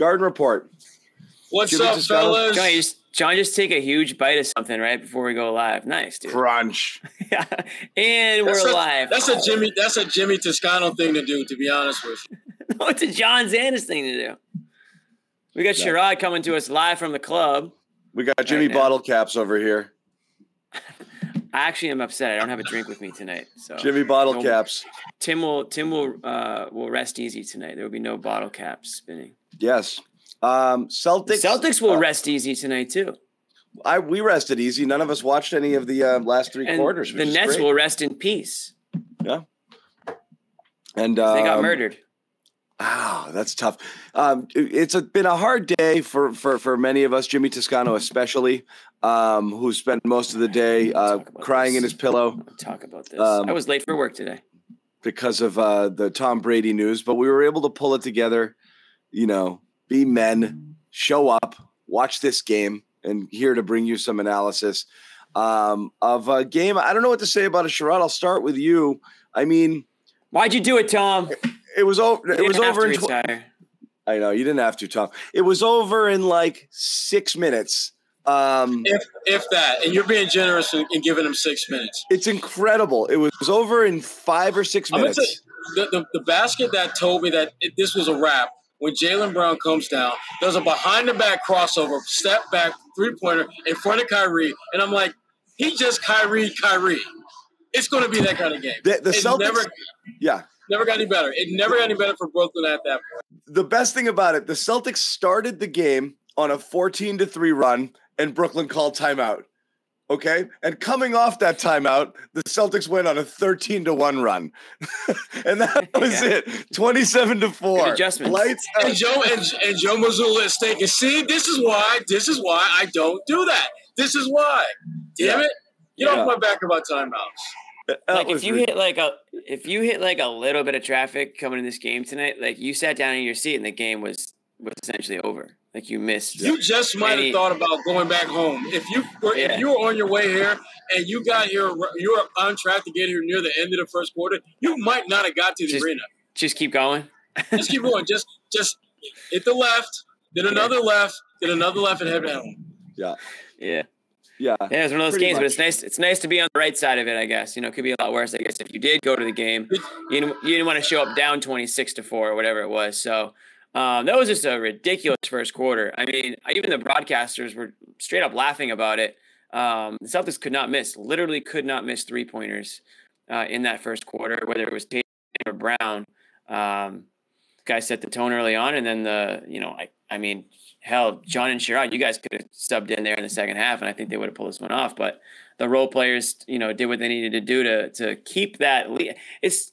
Garden Report. What's Jimmy up, Toscano. fellas? John, just, John, just take a huge bite of something right before we go live. Nice, dude. Crunch. Yeah. and That's we're a, live. That's a Jimmy. That's a Jimmy Toscano thing to do. To be honest with you. no, it's a John Zannis thing to do. We got Sherrod coming to us live from the club. We got Jimmy Right. Bottle Caps over here. I actually am upset. I don't have a drink with me tonight. So Jimmy Bottle no- Caps. Tim will Tim will uh, will rest easy tonight. There will be no bottle caps spinning. Yes. Um, The Celtics. Celtics will uh, rest easy tonight too. I we rested easy. None of us watched any of the uh, last three And quarters. the Nets great. will rest in peace. Yeah. And They got um, murdered. Ah, that's tough. Um, it- it's a, been a hard day for, for, for many of us, Jimmy Toscano especially, um, who spent most of the day uh, crying in his pillow Talk about this. um, I was late for work today. because of uh, the Tom Brady news, but we were able to pull it together. You know, be men, show up, watch this game, and here to bring you some analysis um, of a game. I don't know what to say about it, Sherrod. I'll start with you. I mean, Why'd you do it, Tom? It was over. It was over in. Tw- I know you didn't have to, Tom. It was over in like six minutes. Um, If if that, and you're being generous and and giving him six minutes. it's incredible. It was over in five or six minutes. you, the, the the basket that told me that it, this was a wrap. When Jaylen Brown comes down, there's a behind the back crossover, step back three pointer in front of Kyrie, and I'm like, he just Kyrie Kyrie. It's going to be that kind of game. The- the Celtics- never yeah. Never got any better. It never got any better for Brooklyn at that point. The best thing about it, the Celtics started the game on a 14 to 3 run and Brooklyn called timeout. Okay. And coming off that timeout, the Celtics went on a 13 to 1 run. and that was Yeah. it. 27 to 4. Good adjustments. Lights And. Joe and, and Joe Mazzulla is thinking, see, this is why, this is why I don't do that. This is why. Damn Yeah. it. Get Yeah. off my back about timeouts. That like if you re- hit like a if you hit like a little bit of traffic coming in this game tonight, like you sat down in your seat and the game was was essentially over. Like you missed. You just might Any- have thought about going back home. If you were Yeah. if you were on your way here and you got here, you were on track to get here near the end of the first quarter, you might not have got to the Just- arena. Just keep going. Just keep going. Just just hit the left, then another left, then another left, and head home. yeah. Yeah. Yeah. Yeah, it's one of those games, but it's nice. It's nice to be on the right side of it. I guess you know, it could be a lot worse. I guess if you did go to the game, you didn't, you didn't want to show up down twenty six to four or whatever it was. So um, that was just a ridiculous first quarter. I mean, even the broadcasters were straight up laughing about it. Um, the Celtics could not miss, literally could not miss three pointers uh, in that first quarter, whether it was Tatum or Brown. Um, guys set the tone early on, and then the you know, I I mean, hell, John and Sherrod, you guys could have subbed in there in the second half, and I think they would have pulled this one off. But the role players, you know, did what they needed to do to to keep that lead. It's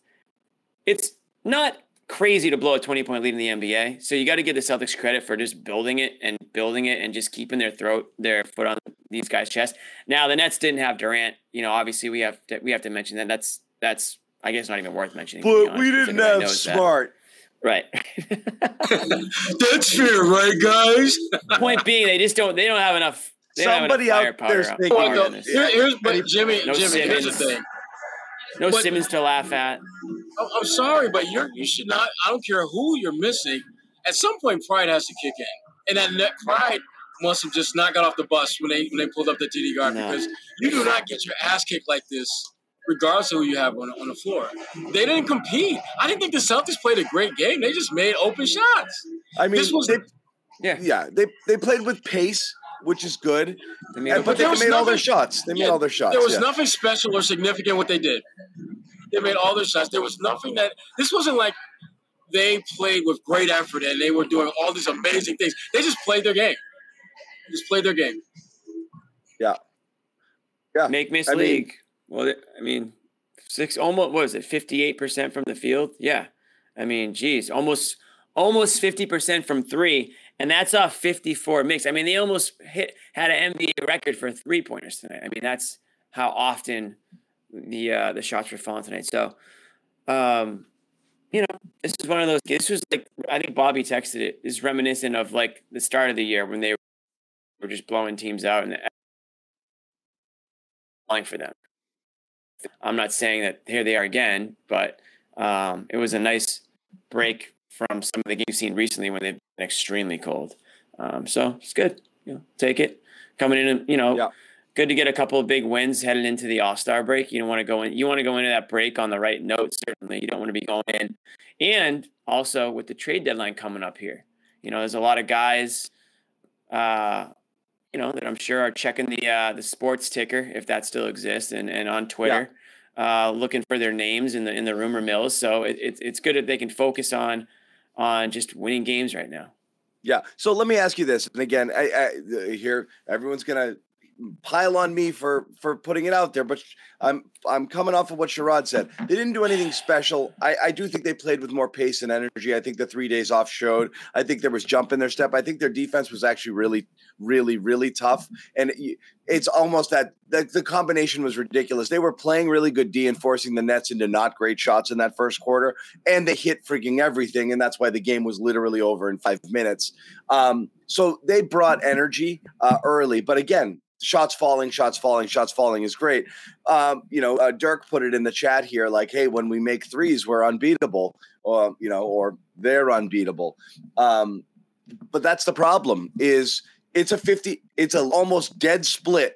it's not crazy to blow a 20 point lead in the NBA. So you got to give the Celtics credit for just building it and building it and just keeping their throat, their foot on these guys' chest. Now the Nets didn't have Durant. You know, obviously we have to, we have to mention that. That's that's I guess not even worth mentioning. But we didn't have Smart. that. Smart. Right. That's fair, right, guys? Point being, they just don't. They don't have enough. They don't have enough Somebody out there's out thinking- there Well, no, here- here's but Jimmy, No Jimmy, here's the thing. No but- Simmons to laugh at. I'm, I'm sorry, but you're you should not. I don't care who you're missing. At some point, pride has to kick in, and that net pride must have just not got off the bus when they when they pulled up the TD Garden No. because you do not get your ass kicked like this, regardless of who you have on, on the floor. They didn't compete. I didn't think the Celtics played a great game. They just made open shots. I mean, This was- they, Yeah. yeah, they they played with pace, which is good. I mean, And- but they there was made all their nothing- shots. They made Yeah, all their shots. There was yeah. nothing special or significant what they did. They made all their shots. There was nothing that this wasn't like they played with great effort and they were doing all these amazing things. They just played their game. Just played their game. Yeah. Yeah. Make miss I mean- league. Well, I mean, six almost what was it? Fifty eight percent from the field. Yeah, I mean, geez, almost almost fifty percent from three, and that's off fifty four mix. I mean, they almost hit had an NBA record for three pointers tonight. I mean, that's how often the uh, the shots were falling tonight. So, um, you know, this is one of those. This was like I think Bobby texted it. Is reminiscent of like the start of the year when they were just blowing teams out and flying for them. I'm not saying that here they are again, but um, it was a nice break from some of the games seen recently when they've been extremely cold. Um, so it's good. You know, take it. Coming in, you know, Yeah. good to get a couple of big wins headed into the All Star break. You don't want to go in. You want to go into that break on the right note. Certainly, you don't want to be going in. And also with the trade deadline coming up here, you know, there's a lot of guys. Uh, you know that I'm sure are checking the uh, the sports ticker if that still exists and, and on Twitter, uh, looking for their names in the in the rumor mills. So it, it, it's good that they can focus on on just winning games right now. Yeah. So let me ask you this, and again, I, I here everyone's gonna pile on me for for putting it out there, but I'm I'm coming off of what Sherrod said. They didn't do anything special. I, I do think they played with more pace and energy. I think the three days off showed. I think there was jump in their step. I think their defense was actually really, really, really tough. And it- it's almost that, that the combination was ridiculous. They were playing really good D and forcing the Nets into not great shots in that first quarter, and they hit freaking everything, and that's why the game was literally over in five minutes. Um, so they brought energy uh, early, but again, shots falling, shots falling, shots falling is great. Um, you know, uh, Dirk put it in the chat here, like, "Hey, when we make threes, we're unbeatable," or you know, or they're unbeatable. Um, but that's the problem. Is it's a fifty, it's a almost dead split.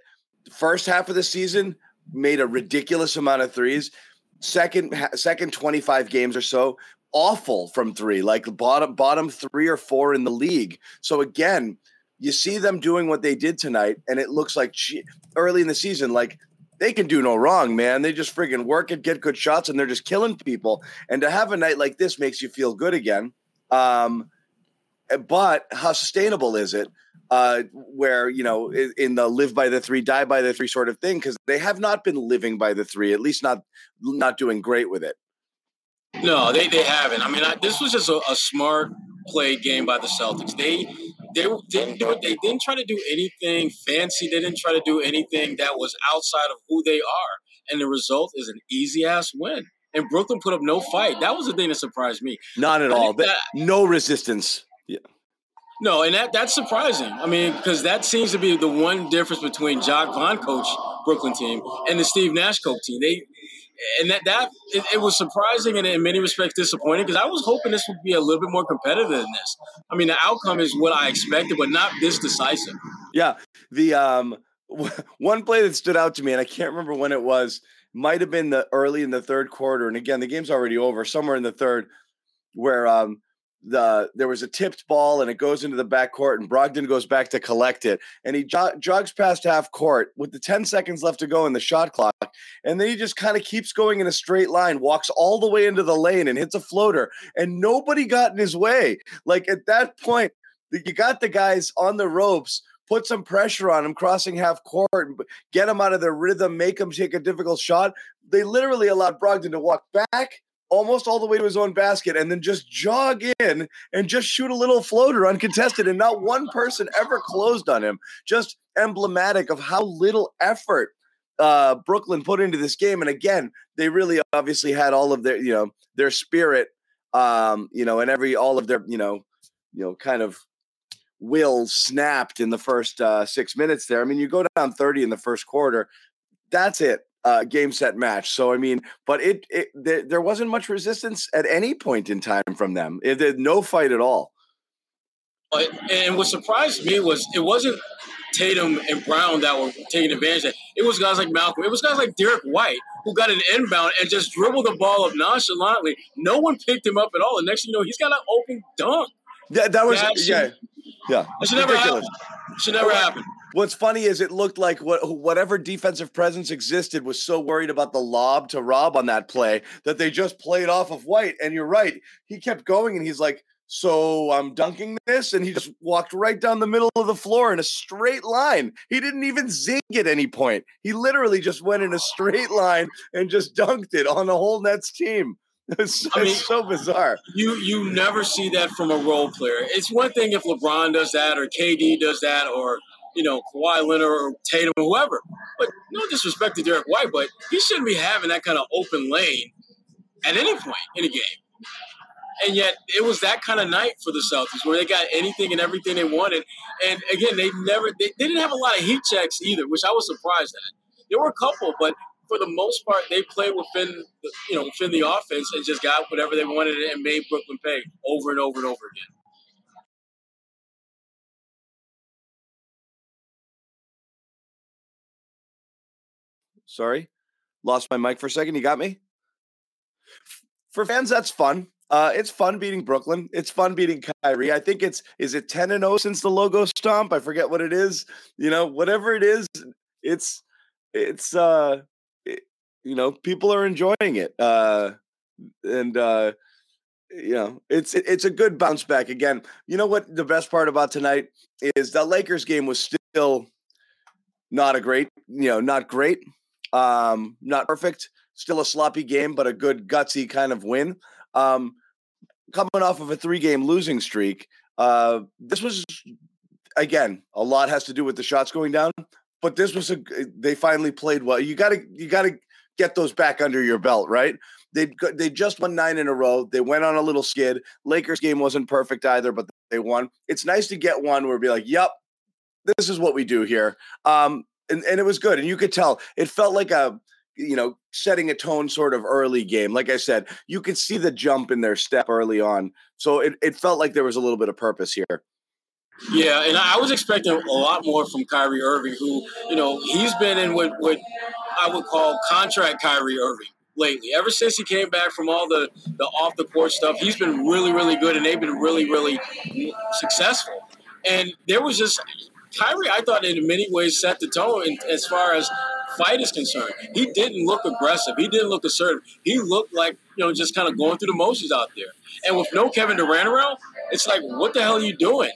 First half of the season made a ridiculous amount of threes. Second, second twenty five games or so, awful from three, like bottom bottom three or four in the league. So again, you see them doing what they did tonight, and it looks like gee, early in the season, like they can do no wrong, man. They just friggin' work and get good shots, and they're just killing people. And to have a night like this makes you feel good again. Um, but how sustainable is it? Uh, where you know, in, the live by the three, die by the three sort of thing, because they have not been living by the three, at least not not doing great with it. No, they, they haven't. I mean, I, this was just a, a smart played game by the Celtics. They they didn't do it. They didn't try to do anything fancy. They didn't try to do anything that was outside of who they are. And the result is an easy ass win. And Brooklyn put up no fight. That was the thing that surprised me. Not at all. that- no resistance. Yeah. No, and that that's surprising. I mean, because that seems to be the one difference between Jacque Vaughn coach Brooklyn team and the Steve Nash coach team. They and that that it, it was surprising and in many respects disappointing because I was hoping this would be a little bit more competitive than this. I mean, the outcome is what I expected, but not this decisive. Yeah, the um one play that stood out to me, and I can't remember when it was, might have been the early in the third quarter. And again, the game's already over, somewhere in the third, where um the there was a tipped ball and it goes into the back court, and Brogdon goes back to collect it, and he jo- jogs past half court with the ten seconds left to go in the shot clock, and then he just kind of keeps going in a straight line, walks all the way into the lane, and hits a floater, and nobody got in his way. Like at that point, you got the guys on the ropes put some pressure on him crossing half court get him out of their rhythm, make him take a difficult shot. They literally allowed Brogdon to walk back almost all the way to his own basket and then just jog in and just shoot a little floater uncontested. And not one person ever closed on him. Just emblematic of how little effort uh, Brooklyn put into this game. And again, they really obviously had all of their, you know, their spirit, um, you know, and every, all of their, you know, you know, kind of will snapped in the first uh, six minutes there. I mean, you go down 30 in the first quarter, that's it. Uh, game set match. So I mean, but it, it there, there wasn't much resistance at any point in time from them. It did no fight at all. And what surprised me was it wasn't Tatum and Brown that were taking advantage of it. It was guys like Malcolm. It was guys like Derrick White who got an inbound and just dribbled the ball up nonchalantly. No one picked him up at all. And next thing you know, he's got an open dunk. That, that was That's- yeah. Yeah, it should never ridiculous. happen. Should never happen. What's funny is it looked like what whatever defensive presence existed was so worried about the lob to Rob on that play that they just played off of White. And you're right, he kept going, and he's like, "So I'm dunking this," and he just walked right down the middle of the floor in a straight line. He didn't even zig at any point. He literally just went in a straight line and just dunked it on the whole Nets team. It's, I mean, so bizarre. You you never see that from a role player. It's one thing if LeBron does that or KD does that or you know, Kawhi Leonard or Tatum or whoever. But no disrespect to Derrick White, but he shouldn't be having that kind of open lane at any point in a game. And yet it was that kind of night for the Celtics where they got anything and everything they wanted. And again, they never they, they didn't have a lot of heat checks either, which I was surprised at. There were a couple, but for the most part, they played within the, you know within the offense and just got whatever they wanted and made Brooklyn pay over and over and over again. Sorry, lost my mic for a second. You got me? For fans, that's fun. Uh, it's fun beating Brooklyn. It's fun beating Kyrie. I think it's is it 10 and 0 since the logo stomp? I forget what it is. You know, whatever it is, it's it's uh it, you know, people are enjoying it. Uh and uh you know, it's it's a good bounce back again. You know what the best part about tonight is the Lakers game was still not a great, you know, not great, um, not perfect, still a sloppy game, but a good gutsy kind of win. Um, coming off of a three game losing streak, uh, this was again a lot has to do with the shots going down, but this was a they finally played well. You gotta you gotta get those back under your belt, right? They they just won nine in a row. They went on a little skid. Lakers game wasn't perfect either, but they won. It's nice to get one where be like, "Yep, this is what we do here." Um, and, and it was good. And you could tell it felt like a you know setting a tone sort of early game. Like I said, you could see the jump in their step early on. So it, it felt like there was a little bit of purpose here. Yeah, and I was expecting a lot more from Kyrie Irving, who, you know, he's been in what, what I would call contract Kyrie Irving lately. Ever since he came back from all the, the off the court stuff, he's been really, really good, and they've been really, really successful. And there was just Kyrie, I thought in many ways set the tone in, as far as fight is concerned. He didn't look aggressive. He didn't look assertive. He looked like, you know, just kind of going through the motions out there. And with no Kevin Durant around, it's like, what the hell are you doing?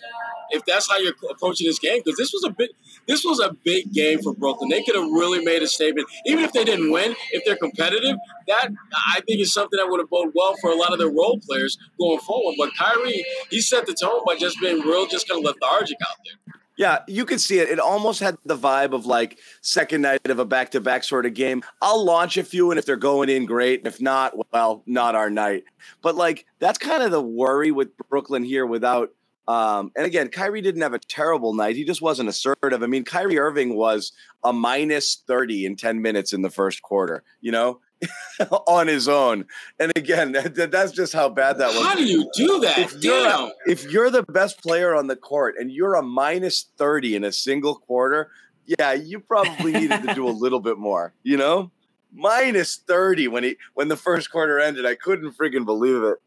If that's how you're approaching this game, because this was a bit, this was a big game for Brooklyn. They could have really made a statement, even if they didn't win. If they're competitive, that I think is something that would have bode well for a lot of their role players going forward. But Kyrie, he set the tone by just being real, just kind of lethargic out there. Yeah, you could see it. It almost had the vibe of like second night of a back to back sort of game. I'll launch a few, and if they're going in, great. If not, well, not our night. But like that's kind of the worry with Brooklyn here without. Um, and again, Kyrie didn't have a terrible night. He just wasn't assertive. I mean, Kyrie Irving was a minus 30 in 10 minutes in the first quarter, you know? on his own. And again, that, that's just how bad that was. How do you do that? If you're, if you're the best player on the court and you're a minus 30 in a single quarter, yeah, you probably needed to do a little bit more, you know? Minus 30 when he when the first quarter ended. I couldn't freaking believe it.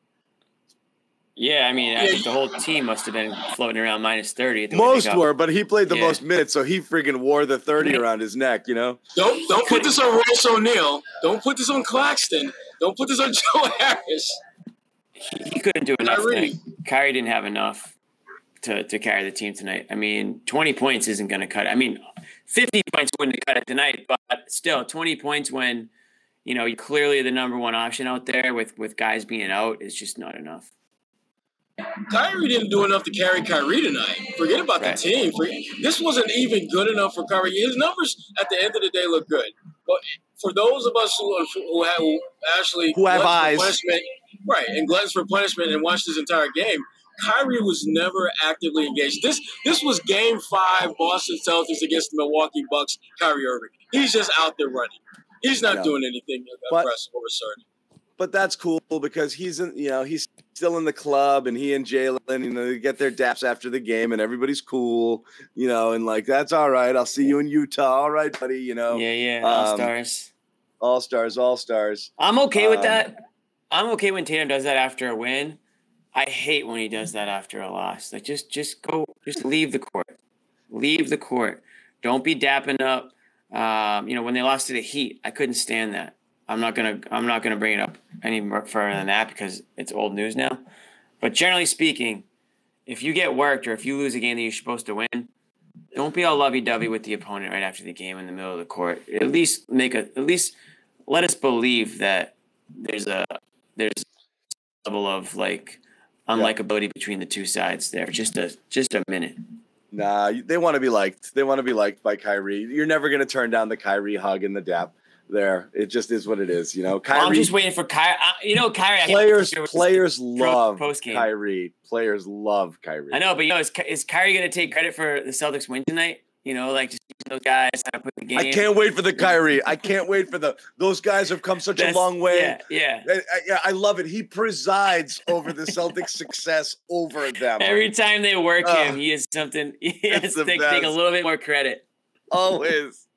Yeah, I mean, I think the whole team must have been floating around minus 30. Most were, but he played the yeah. most minutes, so he freaking wore the 30 around his neck, you know? Don't don't put this on Royce O'Neale. Don't put this on Claxton. Don't put this on Joe Harris. He, he couldn't do enough. Kyrie. Kyrie didn't have enough to, to carry the team tonight. I mean, 20 points isn't going to cut it. I mean, 50 points wouldn't cut it tonight, but still, 20 points when, you know, you're clearly the number one option out there with, with guys being out is just not enough. Kyrie didn't do enough to carry Kyrie tonight. Forget about right. the team. This wasn't even good enough for Kyrie. His numbers at the end of the day look good, but for those of us who who, have, who actually who have eyes, right, and gluttons for punishment and watched this entire game, Kyrie was never actively engaged. This this was Game Five, Boston Celtics against the Milwaukee Bucks. Kyrie Irving, he's just out there running. He's not doing anything aggressive or assertive but that's cool because he's in, you know, he's still in the club and he and Jaylen, you know, they get their daps after the game and everybody's cool, you know, and like, that's all right. I'll see you in Utah. All right, buddy, you know. Yeah, yeah. All um, stars. All stars, all stars. I'm okay with um, that. I'm okay when Tatum does that after a win. I hate when he does that after a loss. Like just just go, just leave the court, leave the court. Don't be dapping up. Um, you know when they lost to the Heat, I couldn't stand that. I'm not gonna I'm not gonna bring it up any further than that because it's old news now. But generally speaking, if you get worked or if you lose a game that you're supposed to win, don't be all lovey-dovey with the opponent right after the game in the middle of the court. At least make a at least let us believe that there's a there's a level of like unlikability yeah. between the two sides there. Just a just a minute. Nah, they want to be liked. They want to be liked by Kyrie. You're never going to turn down the Kyrie hug and the dap there. It just is what it is, you know. Kyrie, I'm just waiting for Kyrie. You know, Kyrie. Players, players love post-game. Kyrie. Players love Kyrie. I know, but you know, is, is Kyrie going to take credit for the Celtics win tonight? You know, like just those guys to put the game. I can't wait for the Kyrie. I can't wait for the those guys have come such That's, a long way. Yeah, yeah. I, I, yeah, I love it. He presides over the Celtics' success over them. Every time they work uh, him, he is something. He has to take a little bit more credit. Always.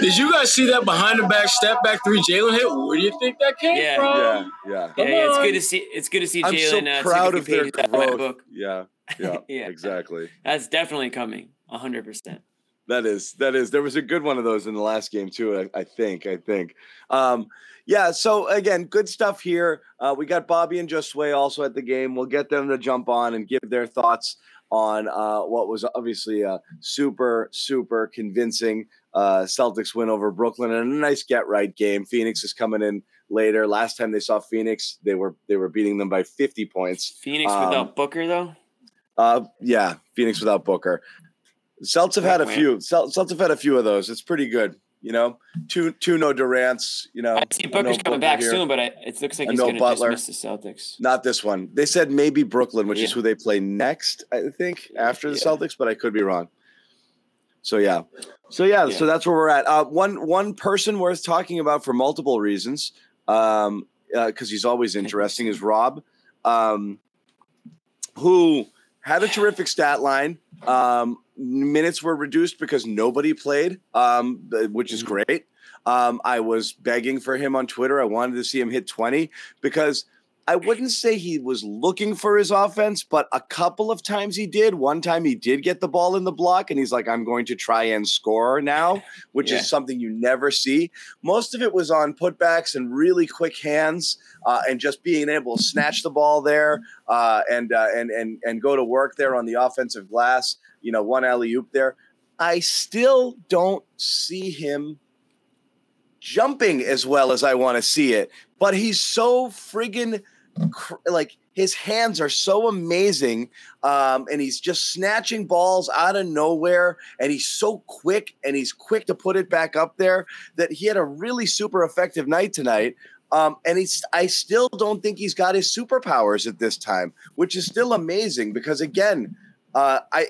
Did you guys see that behind the back step back three Jaylen hit? Where do you think that came yeah. from? Yeah, yeah, yeah, yeah. It's good to see. It's good to see Jaylen. I'm so uh, proud of their growth. Yeah, yeah, yeah, exactly. That's definitely coming. hundred percent. That is that is. There was a good one of those in the last game too. I, I think. I think. Um, yeah. So again, good stuff here. Uh, we got Bobby and Josue also at the game. We'll get them to jump on and give their thoughts on uh, what was obviously a super super convincing uh, Celtics win over Brooklyn and a nice get right game. Phoenix is coming in later. Last time they saw Phoenix, they were they were beating them by 50 points. Phoenix um, without Booker though. Uh, yeah, Phoenix without Booker. Celtics have had a few. Celtics have had a few of those. It's pretty good. You know, two two no Durant's. You know, I see Booker's no coming Booker back here. soon, but I, it looks like he's no going to dismiss the Celtics. Not this one. They said maybe Brooklyn, which yeah. is who they play next. I think after the yeah. Celtics, but I could be wrong. So yeah, so yeah, yeah. so that's where we're at. Uh, one one person worth talking about for multiple reasons, because um, uh, he's always interesting, is Rob, um, who had a terrific stat line. Um, minutes were reduced because nobody played, um, which is mm-hmm. great. Um, I was begging for him on Twitter. I wanted to see him hit 20 because I wouldn't say he was looking for his offense, but a couple of times he did. One time he did get the ball in the block, and he's like, I'm going to try and score now, which yeah. is something you never see. Most of it was on putbacks and really quick hands, uh, and just being able to snatch the ball there uh, and, uh, and, and, and go to work there on the offensive glass. You know, one alley oop there. I still don't see him jumping as well as I want to see it, but he's so friggin' like his hands are so amazing um, and he's just snatching balls out of nowhere and he's so quick and he's quick to put it back up there that he had a really super effective night tonight um, and he's i still don't think he's got his superpowers at this time which is still amazing because again uh, i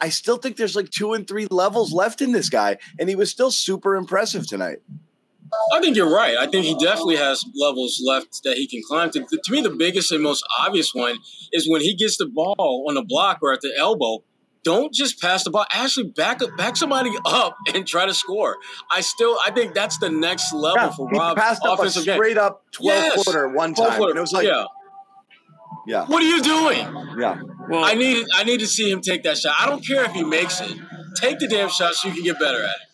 i still think there's like two and three levels left in this guy and he was still super impressive tonight I think you're right. I think he definitely has levels left that he can climb to. To me, the biggest and most obvious one is when he gets the ball on the block or at the elbow. Don't just pass the ball. Actually, back up, back somebody up and try to score. I still, I think that's the next level yeah, for Rob. Passed up a straight game. up twelve yes, footer one time, and it was like, yeah. Yeah. What are you doing? Yeah. Well, I need I need to see him take that shot. I don't care if he makes it. Take the damn shot so you can get better at it.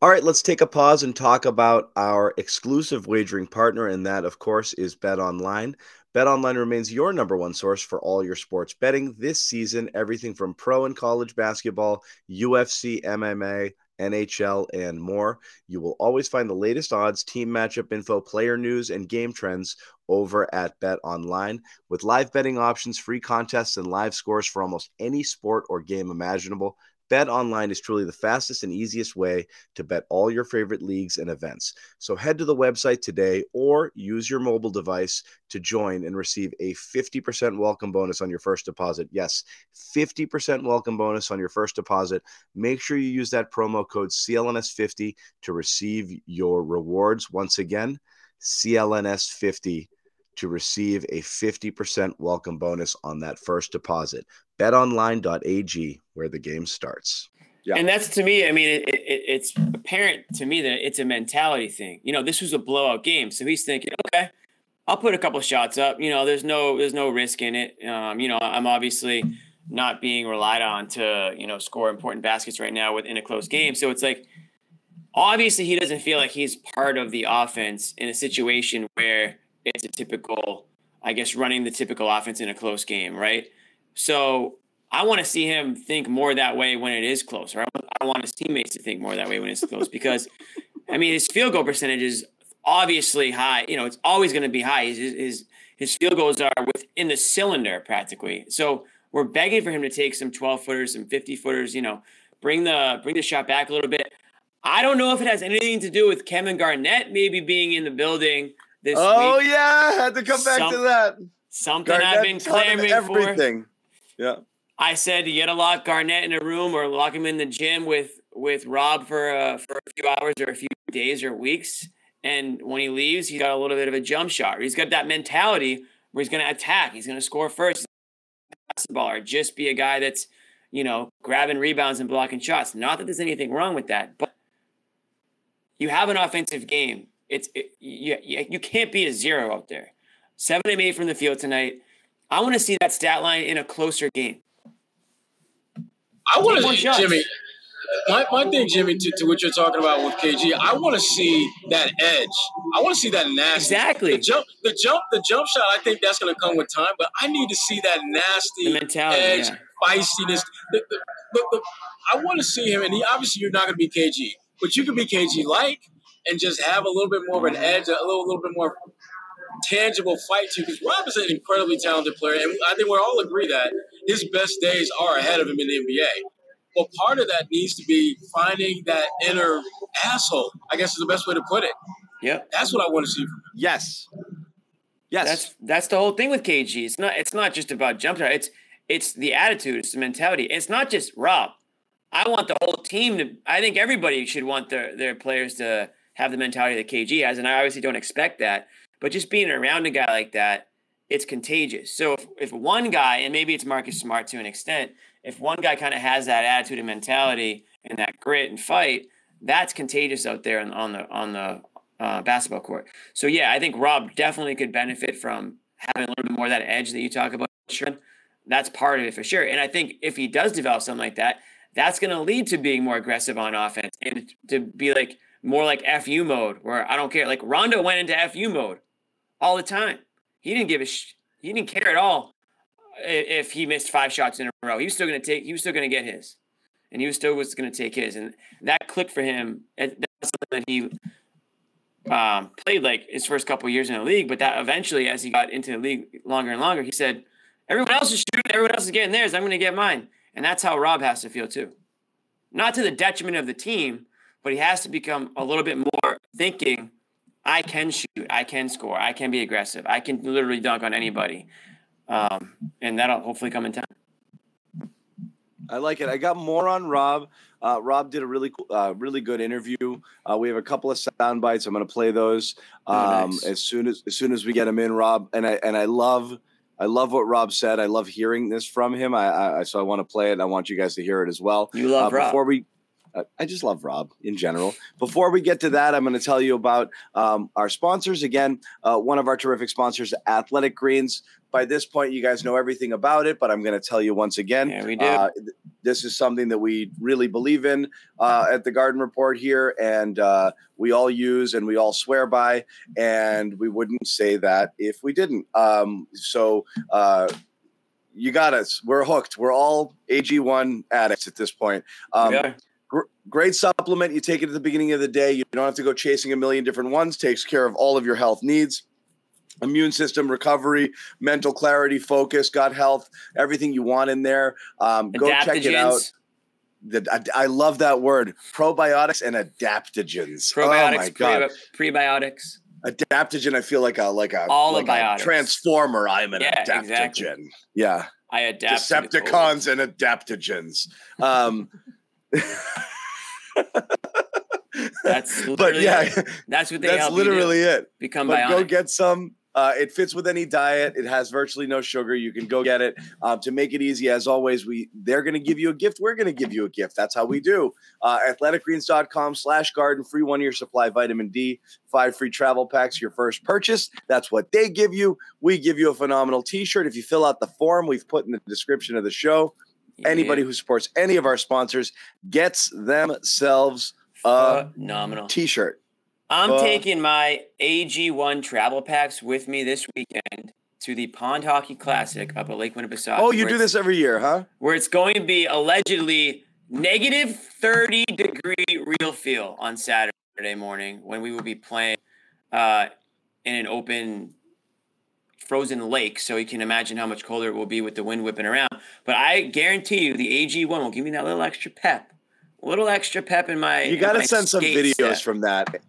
All right, let's take a pause and talk about our exclusive wagering partner, and that, of course, is Bet Online. Bet Online remains your number one source for all your sports betting this season. Everything from pro and college basketball, UFC, MMA, NHL, and more. You will always find the latest odds, team matchup info, player news, and game trends over at Bet Online. With live betting options, free contests, and live scores for almost any sport or game imaginable. Bet online is truly the fastest and easiest way to bet all your favorite leagues and events. So head to the website today or use your mobile device to join and receive a 50% welcome bonus on your first deposit. Yes, 50% welcome bonus on your first deposit. Make sure you use that promo code CLNS50 to receive your rewards. Once again, CLNS50 to receive a 50% welcome bonus on that first deposit. BetOnline.ag, where the game starts. Yeah. And that's to me, I mean, it, it, it's apparent to me that it's a mentality thing. You know, this was a blowout game. So he's thinking, okay, I'll put a couple shots up. You know, there's no there's no risk in it. Um, you know, I'm obviously not being relied on to you know score important baskets right now within a close game. So it's like obviously he doesn't feel like he's part of the offense in a situation where it's a typical, I guess, running the typical offense in a close game, right? So I want to see him think more that way when it is close, or I want his teammates to think more that way when it's close because, I mean, his field goal percentage is obviously high. You know, it's always going to be high. His, his his field goals are within the cylinder practically. So we're begging for him to take some 12 footers, some 50 footers. You know, bring the bring the shot back a little bit. I don't know if it has anything to do with Kevin Garnett maybe being in the building this oh, week. yeah, I had to come back Some- to that. Something Garnett I've been him clamoring for. everything. Yeah. I said you gotta lock Garnett in a room or lock him in the gym with with Rob for uh, for a few hours or a few days or weeks. And when he leaves, he's got a little bit of a jump shot. He's got that mentality where he's gonna attack. He's gonna score first, pass the ball, or just be a guy that's you know grabbing rebounds and blocking shots. Not that there's anything wrong with that, but you have an offensive game. It's it, you, you can't be a zero out there. Seven of eight from the field tonight. I want to see that stat line in a closer game. I want to, shots. Jimmy. My, my thing, Jimmy, to, to what you're talking about with KG, I want to see that edge. I want to see that nasty. Exactly. The jump, the jump, the jump shot. I think that's going to come with time, but I need to see that nasty The mentality, edge, yeah. feistiness. The, the, the, the, I want to see him, and he obviously you're not going to be KG, but you can be KG like and just have a little bit more of an edge, a little, little bit more tangible fight to because Rob is an incredibly talented player, and I think we all agree that his best days are ahead of him in the NBA. But part of that needs to be finding that inner asshole. I guess is the best way to put it. Yep. That's what I want to see from him. Yes. Yes. That's that's the whole thing with KG. It's not it's not just about jump shot. It's it's the attitude, it's the mentality. It's not just Rob. I want the whole team to I think everybody should want their their players to have the mentality that KG has, and I obviously don't expect that. But just being around a guy like that, it's contagious. So if, if one guy, and maybe it's Marcus Smart to an extent, if one guy kind of has that attitude and mentality and that grit and fight, that's contagious out there on, on the on the uh, basketball court. So yeah, I think Rob definitely could benefit from having a little bit more of that edge that you talk about. That's part of it for sure. And I think if he does develop something like that, that's going to lead to being more aggressive on offense and to be like more like FU mode, where I don't care. Like Rondo went into FU mode all the time. He didn't give a sh- he didn't care at all if he missed five shots in a row. He was still going to take. He was still going to get his, and he was still was going to take his, and that clicked for him. That's something that he um, played like his first couple years in the league, but that eventually, as he got into the league longer and longer, he said, "Everyone else is shooting. Everyone else is getting theirs. I'm going to get mine." And that's how Rob has to feel too, not to the detriment of the team, but he has to become a little bit more thinking. I can shoot. I can score. I can be aggressive. I can literally dunk on anybody, um, and that'll hopefully come in time. I like it. I got more on Rob. Uh, Rob did a really, uh, really good interview. Uh, we have a couple of sound bites. I'm going to play those um, Oh, nice. as soon as as soon as we get them in, Rob. And I and I love, I love what Rob said. I love hearing this from him. I, I so I want to play it. and I want you guys to hear it as well. You love uh, Rob. Before we, I just love Rob in general. Before we get to that, I'm going to tell you about um, our sponsors. Again, uh, one of our terrific sponsors, Athletic Greens. By this point, you guys know everything about it, but I'm going to tell you once again. Yeah, we do. Uh, th- this is something that we really believe in uh, at the Garden Report here, and uh, we all use and we all swear by, and we wouldn't say that if we didn't. Um, so. Uh, you got us. We're hooked. We're all AG1 addicts at this point. Um, gr- great supplement. You take it at the beginning of the day. You don't have to go chasing a million different ones. Takes care of all of your health needs. Immune system recovery, mental clarity, focus, gut health, everything you want in there. Um, go check it out. The, I, I love that word. Probiotics and adaptogens. oh my god, pre- prebiotics. adaptogen. I feel like a like a All like a transformer. I'm an Yeah, adaptogen. exactly. Yeah, I adapt. Decepticons and adaptogens. Um, That's but yeah, it. That's what they that's help you literally it. become But bionic. go get some Uh, it fits with any diet. It has virtually no sugar. You can go get it. Um, to make it easy, as always, we they're going to give you a gift. We're going to give you a gift. That's how we do. Uh, athleticgreens.com slash garden, free one year supply vitamin D, five free travel packs, your first purchase. That's what they give you. We give you a phenomenal t shirt. If you fill out the form we've put in the description of the show, anybody who supports any of our sponsors gets themselves phenomenal t-shirt. I'm Uh, taking my AG1 travel packs with me this weekend to the Pond Hockey Classic up at Lake Winnipesaukee. Oh, you do this every year, huh? Where it's going to be allegedly negative 30 degree real feel on Saturday morning when we will be playing uh, in an open frozen lake. So you can imagine how much colder it will be with the wind whipping around. But I guarantee you the AG1 will give me that little extra pep. Little extra pep in my. You got to send some videos step. from that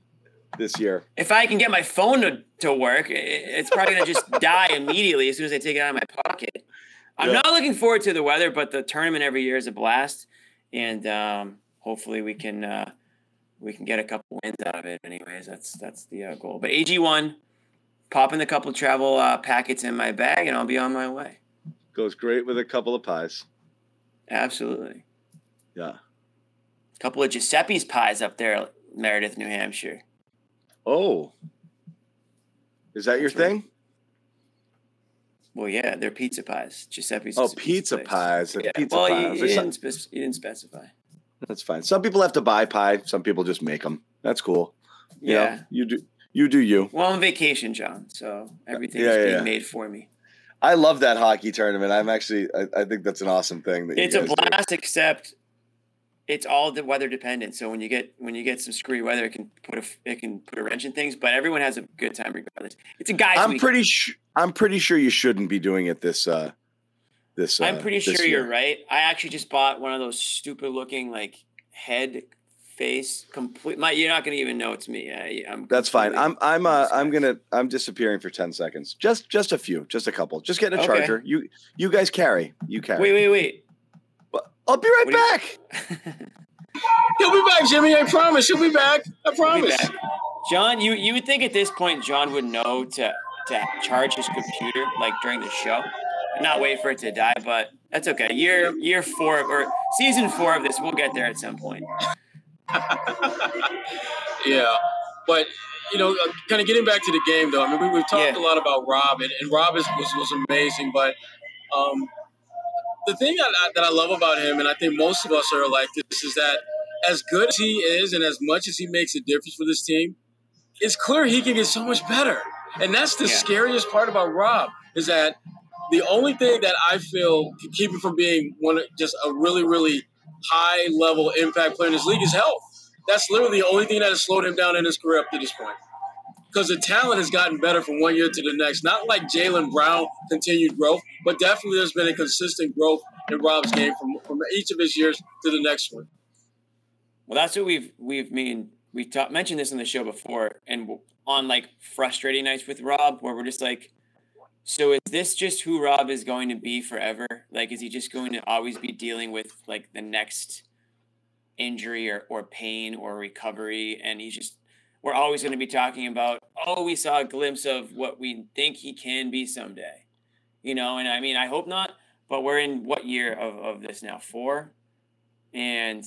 this year. If I can get my phone to, to work, it's probably gonna just die immediately as soon as I take it out of my pocket. I'm not looking forward to the weather, but the tournament every year is a blast, and um, hopefully we can uh, we can get a couple wins out of it. Anyways, that's that's the uh, goal. But AG one, popping a couple travel uh, packets in my bag, and I'll be on my way. Goes great with a couple of pies. Absolutely, Yeah. A couple of Giuseppe's pies up there, Meredith, New Hampshire. Oh. Is that your That's right. thing? Well, yeah, they're pizza pies. Giuseppe's. Oh, pizza pies. Uh, yeah. Pizza well, pies. You, you, didn't spec- you didn't specify. That's fine. Some people have to buy pie. Some people just make them. That's cool. You know, Yeah. you do. You do you. Well, I'm on vacation, John, so everything's Yeah, yeah, being yeah. made for me. I love that hockey tournament. I'm actually. I, I think that's an awesome thing. That you It's a guys do. blast, except it's all the weather dependent. So when you get when you get some screwy weather, it can put a it can put a wrench in things. But everyone has a good time regardless. It's a guys' I'm weekend. pretty sure. I'm pretty sure you shouldn't be doing it this. uh This. Uh, I'm pretty this sure year. you're right. I actually just bought one of those stupid looking like head face complete. My, you're not gonna even know it's me. I, I'm. That's fine. I'm. I'm. Uh, I'm gonna. I'm disappearing for ten seconds. Just. Just a few. Just a couple. Just get a Okay. charger. You. You guys carry. You carry. Wait, wait, wait. I'll be right do you- back. He'll be back, Jimmy. I promise. He'll be back. I promise. back. John, you you would think at this point John would know to to charge his computer like during the show, and not wait for it to die. But that's okay. Year year four or season four of this, we'll get there at some point. Yeah, but you know, kind of getting back to the game though. I mean, we, we've talked Yeah. a lot about Rob, and, and Rob is, was was amazing. But um, the thing that I, that I love about him, and I think most of us are like this, is that as good as he is, and as much as he makes a difference for this team, it's clear he can get so much better. And that's the Yeah. scariest part about Rob is that the only thing that I feel can keep him from being one just a really, really high level impact player in this league is health. That's literally the only thing that has slowed him down in his career up to this point. Because the talent has gotten better from one year to the next. Not like Jaylen Brown continued growth, but definitely there's been a consistent growth in Rob's game from, from each of his years to the next one. Well, that's what we've we've mean we ta- mentioned this on the show before, and on like frustrating nights with Rob, where we're just like, so is this just who Rob is going to be forever? Like, is he just going to always be dealing with like the next injury or, or pain or recovery, and he's just we're always going to be talking about, oh, we saw a glimpse of what we think he can be someday, you know? And I mean, I hope not, but we're in what year of, of this now? Four, and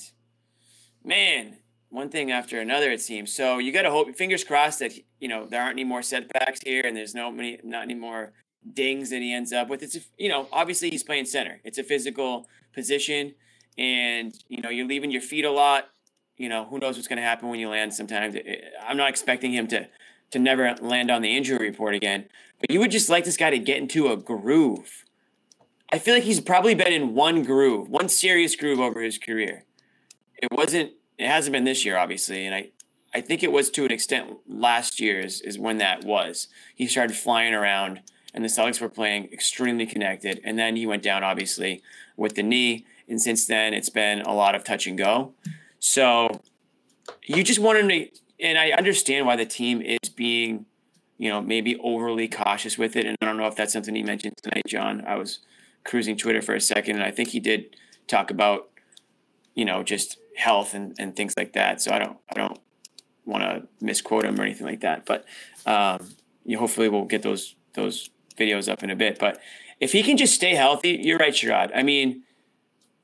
man, one thing after another it seems. So you got to hope, fingers crossed that you know there aren't any more setbacks here, and there's no many, not any more dings that he ends up with. It's you know, obviously he's playing center. It's a physical position, and you know you're leaving your feet a lot. You know who knows what's going to happen when you land. Sometimes I'm not expecting him to to never land on the injury report again, but you would just like this guy to get into a groove. I feel like he's probably been in one groove, one serious groove over his career. It wasn't. It hasn't been this year, obviously, and I, I think it was to an extent last year's is when that was. He started flying around, and the Celtics were playing extremely connected, and then he went down, obviously, with the knee, and since then it's been a lot of touch and go. So, you just want him to, and I understand why the team is being, you know, maybe overly cautious with it, and I don't know if that's something he mentioned tonight, John. I was cruising Twitter for a second, and I think he did talk about, you know, just health and, and things like that. So I don't I don't want to misquote him or anything like that. But um, you know, hopefully we'll get those those videos up in a bit. But if he can just stay healthy, you're right, Sherrod. I mean,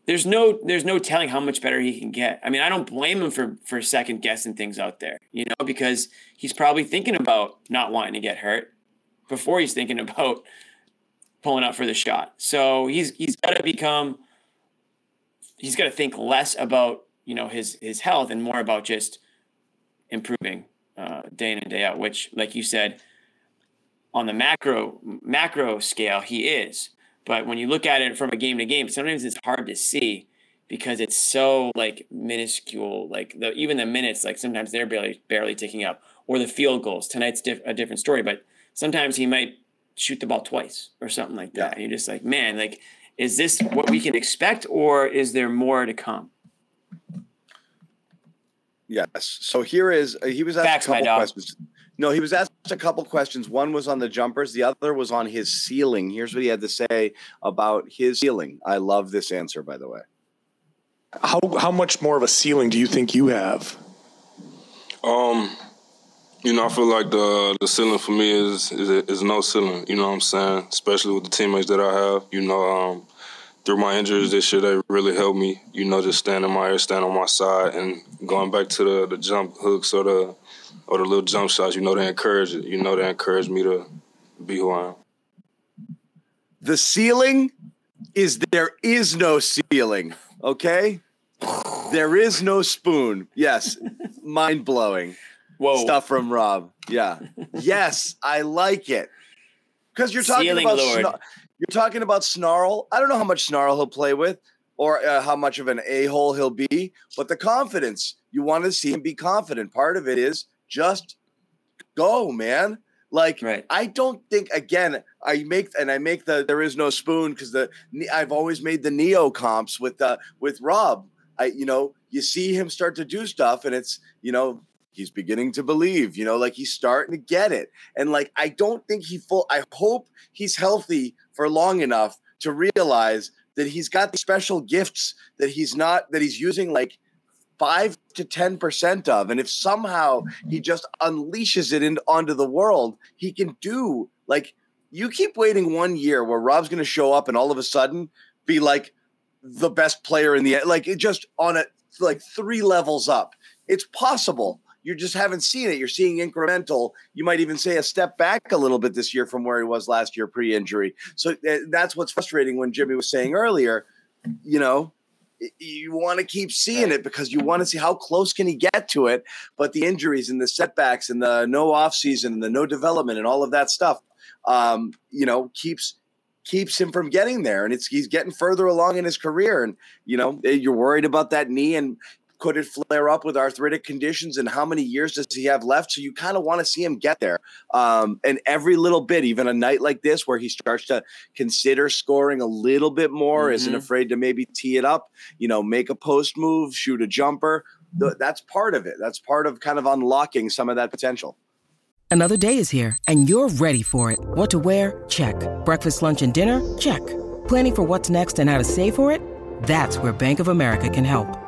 there's no there's no telling how much better he can get. I mean, I don't blame him for for second guessing things out there, you know, because he's probably thinking about not wanting to get hurt before he's thinking about pulling up for the shot. So he's he's got to become he's got to think less about you know his his health and more about just improving uh, day in and day out. Which, like you said, on the macro macro scale, he is. But when you look at it from a game to game, sometimes it's hard to see because it's so like minuscule. Like the even the minutes, like sometimes they're barely barely ticking up, or the field goals. Tonight's diff- a different story, but sometimes he might shoot the ball twice or something like that. Yeah. You're just like, man, like, is this what we can expect, or is there more to come? Yes. So here is uh, he was asked Facts, a couple questions. No, he was asked a couple questions. One was on the jumpers, the other was on his ceiling. Here's what he had to say about his ceiling. I love this answer, by the way. How how much more of a ceiling do you think you have? Um, you know, I feel like the the ceiling for me is is, is no ceiling. You know what I'm saying? Especially with the teammates that I have. You know, um, through my injuries this year, they really helped me. You know, just standing my ear, standing on my side, and going back to the the jump hooks or the or the little jump shots. You know, they encourage it. You know, they encourage me to be who I am. The ceiling is there is no ceiling. Okay, there is no spoon. Yes, mind blowing. Whoa. Stuff from Rob. Yeah. yes, I like it. Because you're talking Ceiling about snar- you're talking about snarl. I don't know how much snarl he'll play with or uh, how much of an a-hole he'll be, but the confidence, you want to see him be confident. Part of it is just go, man. Like right. I don't think again. I make and I make the there is no spoon because the I've always made the neo comps with uh with Rob. I you know you see him start to do stuff and it's you know he's beginning to believe, you know, like he's starting to get it. And like, I don't think he full, I hope he's healthy for long enough to realize that he's got the special gifts that he's not, that he's using like five to 10% of. And if somehow he just unleashes it in, onto the world, he can do like, you keep waiting one year where Rob's going to show up and all of a sudden be like the best player in the, like it just on a, like three levels up. It's possible you just haven't seen it. You're seeing incremental. You might even say a step back a little bit this year from where he was last year pre-injury. So uh, that's what's frustrating when Jimmy was saying earlier, you know, you want to keep seeing it because you want to see how close can he get to it but the injuries and the setbacks and the no off season and the no development and all of that stuff um, you know keeps keeps him from getting there and it's he's getting further along in his career and you know you're worried about that knee and could it flare up with arthritic conditions and how many years does he have left? So you kind of want to see him get there. Um, and every little bit even a night like this where he starts to consider scoring a little bit more mm-hmm. isn't afraid to maybe tee it up you know make a post move shoot a jumper that's part of it. That's part of kind of unlocking some of that potential. Another day is here and you're ready for it. What to wear? Check. Breakfast lunch and dinner? Check. Planning for what's next and how to save for it? That's where bank of america can help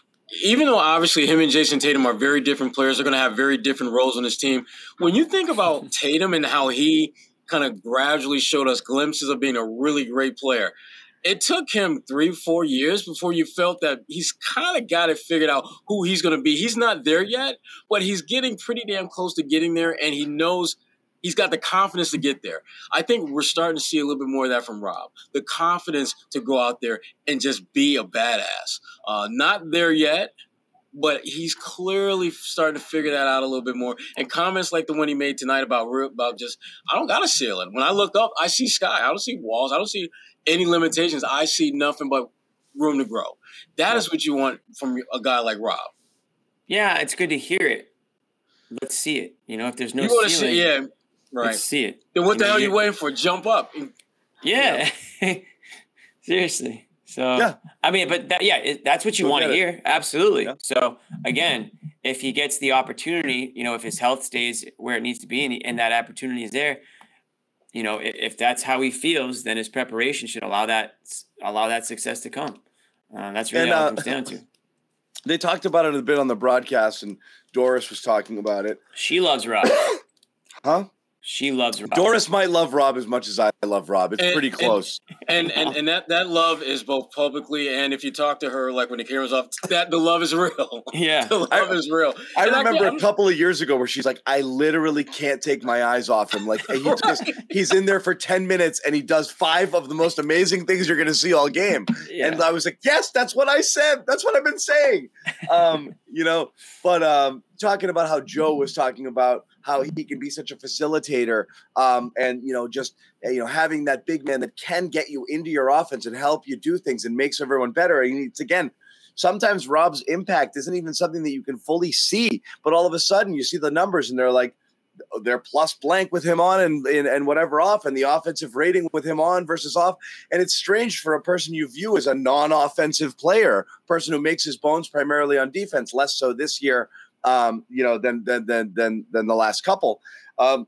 even though obviously him and Jayson Tatum are very different players, they're going to have very different roles on this team. When you think about Tatum and how he kind of gradually showed us glimpses of being a really great player, it took him three, four years before you felt that he's kind of got it figured out who he's going to be. He's not there yet, but he's getting pretty damn close to getting there, and he knows – he's got the confidence to get there. I think we're starting to see a little bit more of that from Rob. The confidence to go out there and just be a badass. Uh, not there yet, but he's clearly starting to figure that out a little bit more. And comments like the one he made tonight about about just I don't got a ceiling. When I look up, I see sky. I don't see walls. I don't see any limitations. I see nothing but room to grow. That is what you want from a guy like Rob. Yeah, it's good to hear it. Let's see it. You know, if there's no ceiling, see, yeah, Right. see it. Then what you the know, hell are you waiting for? Jump up. Yeah. Seriously. So yeah. I mean, but that, yeah, it, that's what you want to hear. Absolutely. Yeah. So again, if he gets the opportunity, you know, if his health stays where it needs to be and, he, and that opportunity is there, you know, if, if, that's how he feels, then his preparation should allow that allow that success to come. Uh, that's really and, all it comes down to. They talked about it a bit on the broadcast, and Doris was talking about it. She loves Rob. huh? She loves Rob. Doris might love Rob as much as I love Rob. It's and, pretty close. And, and and that that love is both publicly and if you talk to her, like when the camera's off, that the love is real. Yeah, the love I, is real. I and remember I, a couple of years ago where she's like, I literally can't take my eyes off him. Like he just he's in there for ten minutes and he does five of the most amazing things you're going to see all game. Yeah. And I was like, yes, that's what I said. That's what I've been saying. Um, you know, but um, talking about how Joe was talking about how he can be such a facilitator um, and you know just you know having that big man that can get you into your offense and help you do things and makes everyone better. And it's again sometimes rob's impact isn't even something that you can fully see but all of a sudden you see the numbers and they're like they're plus blank with him on and, and, and whatever off and the offensive rating with him on versus off. And it's strange for a person you view as a non-offensive player person who makes his bones primarily on defense less so this year um, you know, than than than than than the last couple. Um,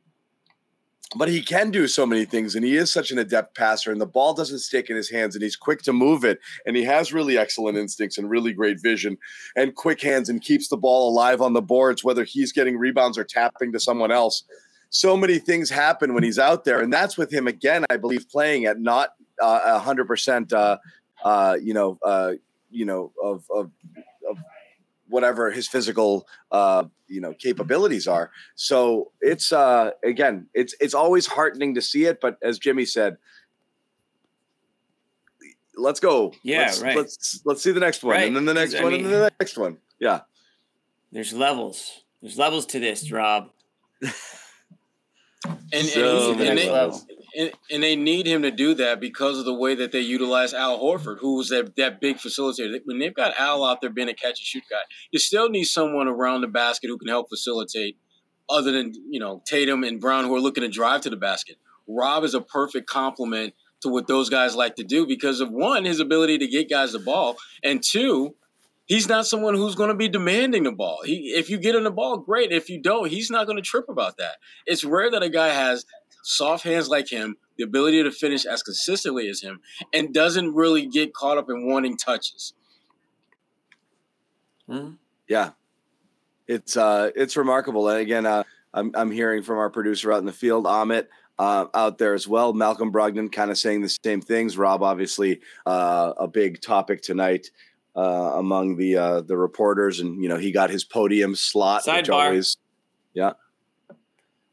but he can do so many things, and he is such an adept passer. And the ball doesn't stick in his hands, and he's quick to move it, and he has really excellent instincts and really great vision and quick hands, and keeps the ball alive on the boards, whether he's getting rebounds or tapping to someone else. So many things happen when he's out there, and that's with him again. I believe playing at not uh, a hundred percent, uh, uh, you know, uh, you know, of of whatever his physical uh, you know capabilities are. So it's uh, again, it's it's always heartening to see it. But as Jimmy said, let's go. Yeah, let's, right. Let's let's see the next one, right. and then the next one, mean, and then the next one. Yeah. There's levels. There's levels to this, Rob. and, so and, and, they, and, and, they need him to do that because of the way that they utilize Al Horford, who's that, that big facilitator. When they've got Al out there being a catch and shoot guy, you still need someone around the basket who can help facilitate, other than you know Tatum and Brown who are looking to drive to the basket. Rob is a perfect complement to what those guys like to do because of one, his ability to get guys the ball, and two, he's not someone who's going to be demanding the ball. He, if you get him the ball, great. If you don't, he's not going to trip about that. It's rare that a guy has soft hands like him, the ability to finish as consistently as him, and doesn't really get caught up in wanting touches. Mm-hmm. Yeah, it's uh, it's remarkable. And again, uh, I'm I'm hearing from our producer out in the field, Amit. Uh, out there as well. Malcolm Brogdon kind of saying the same things. Rob, obviously, uh, a big topic tonight uh, among the uh, the reporters, and you know he got his podium slot. Sidebar. Which always, yeah.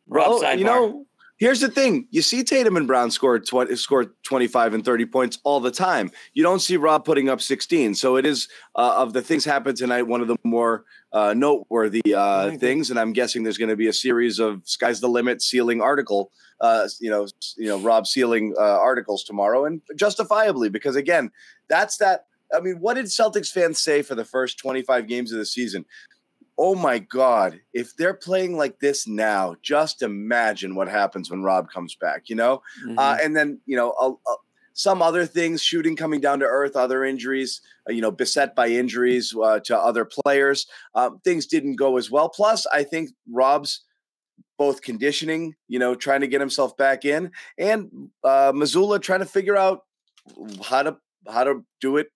Rob, well, you know, Here's the thing: you see Tatum and Brown score 20, score 25 and 30 points all the time. You don't see Rob putting up 16. So it is uh, of the things happened tonight, one of the more uh, noteworthy uh, things. And I'm guessing there's going to be a series of "Sky's the Limit" ceiling article, uh, you know, you know, Rob ceiling uh, articles tomorrow, and justifiably because again, that's that. I mean, what did Celtics fans say for the first 25 games of the season? Oh my God, if they're playing like this now, just imagine what happens when Rob comes back, you know? Mm-hmm. Uh, and then, you know, a, a, some other things, shooting coming down to earth, other injuries, uh, you know, beset by injuries uh, to other players. Um, things didn't go as well. Plus, I think Rob's both conditioning, you know, trying to get himself back in, and uh, Mazzulla trying to figure out how to how to do it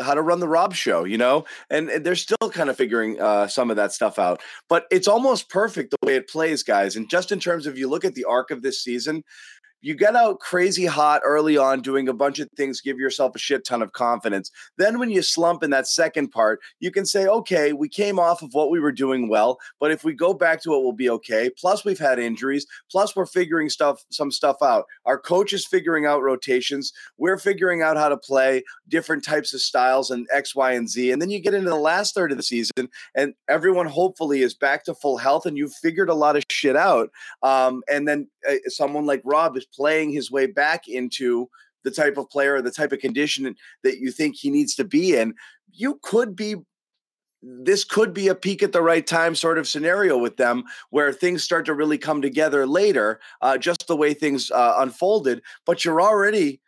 how to run the Rob show, you know, and, they're still kind of figuring uh, some of that stuff out. But it's almost perfect the way it plays, guys. And just in terms of you look at the arc of this season, you get out crazy hot early on doing a bunch of things give yourself a shit ton of confidence. Then when you slump in that second part you can say okay we came off of what we were doing well but if we go back to it we'll be okay. Plus we've had injuries. Plus we're figuring stuff some stuff out. Our coach is figuring out rotations. We're figuring out how to play different types of styles and x y and z. And then you get into the last third of the season and everyone hopefully is back to full health and you've figured a lot of shit out. Um, and then uh, someone like rob is playing his way back into the type of player, the type of condition that you think he needs to be in, you could be this could be a peak at the right time sort of scenario with them where things start to really come together later, uh, just the way things uh, unfolded. But you're already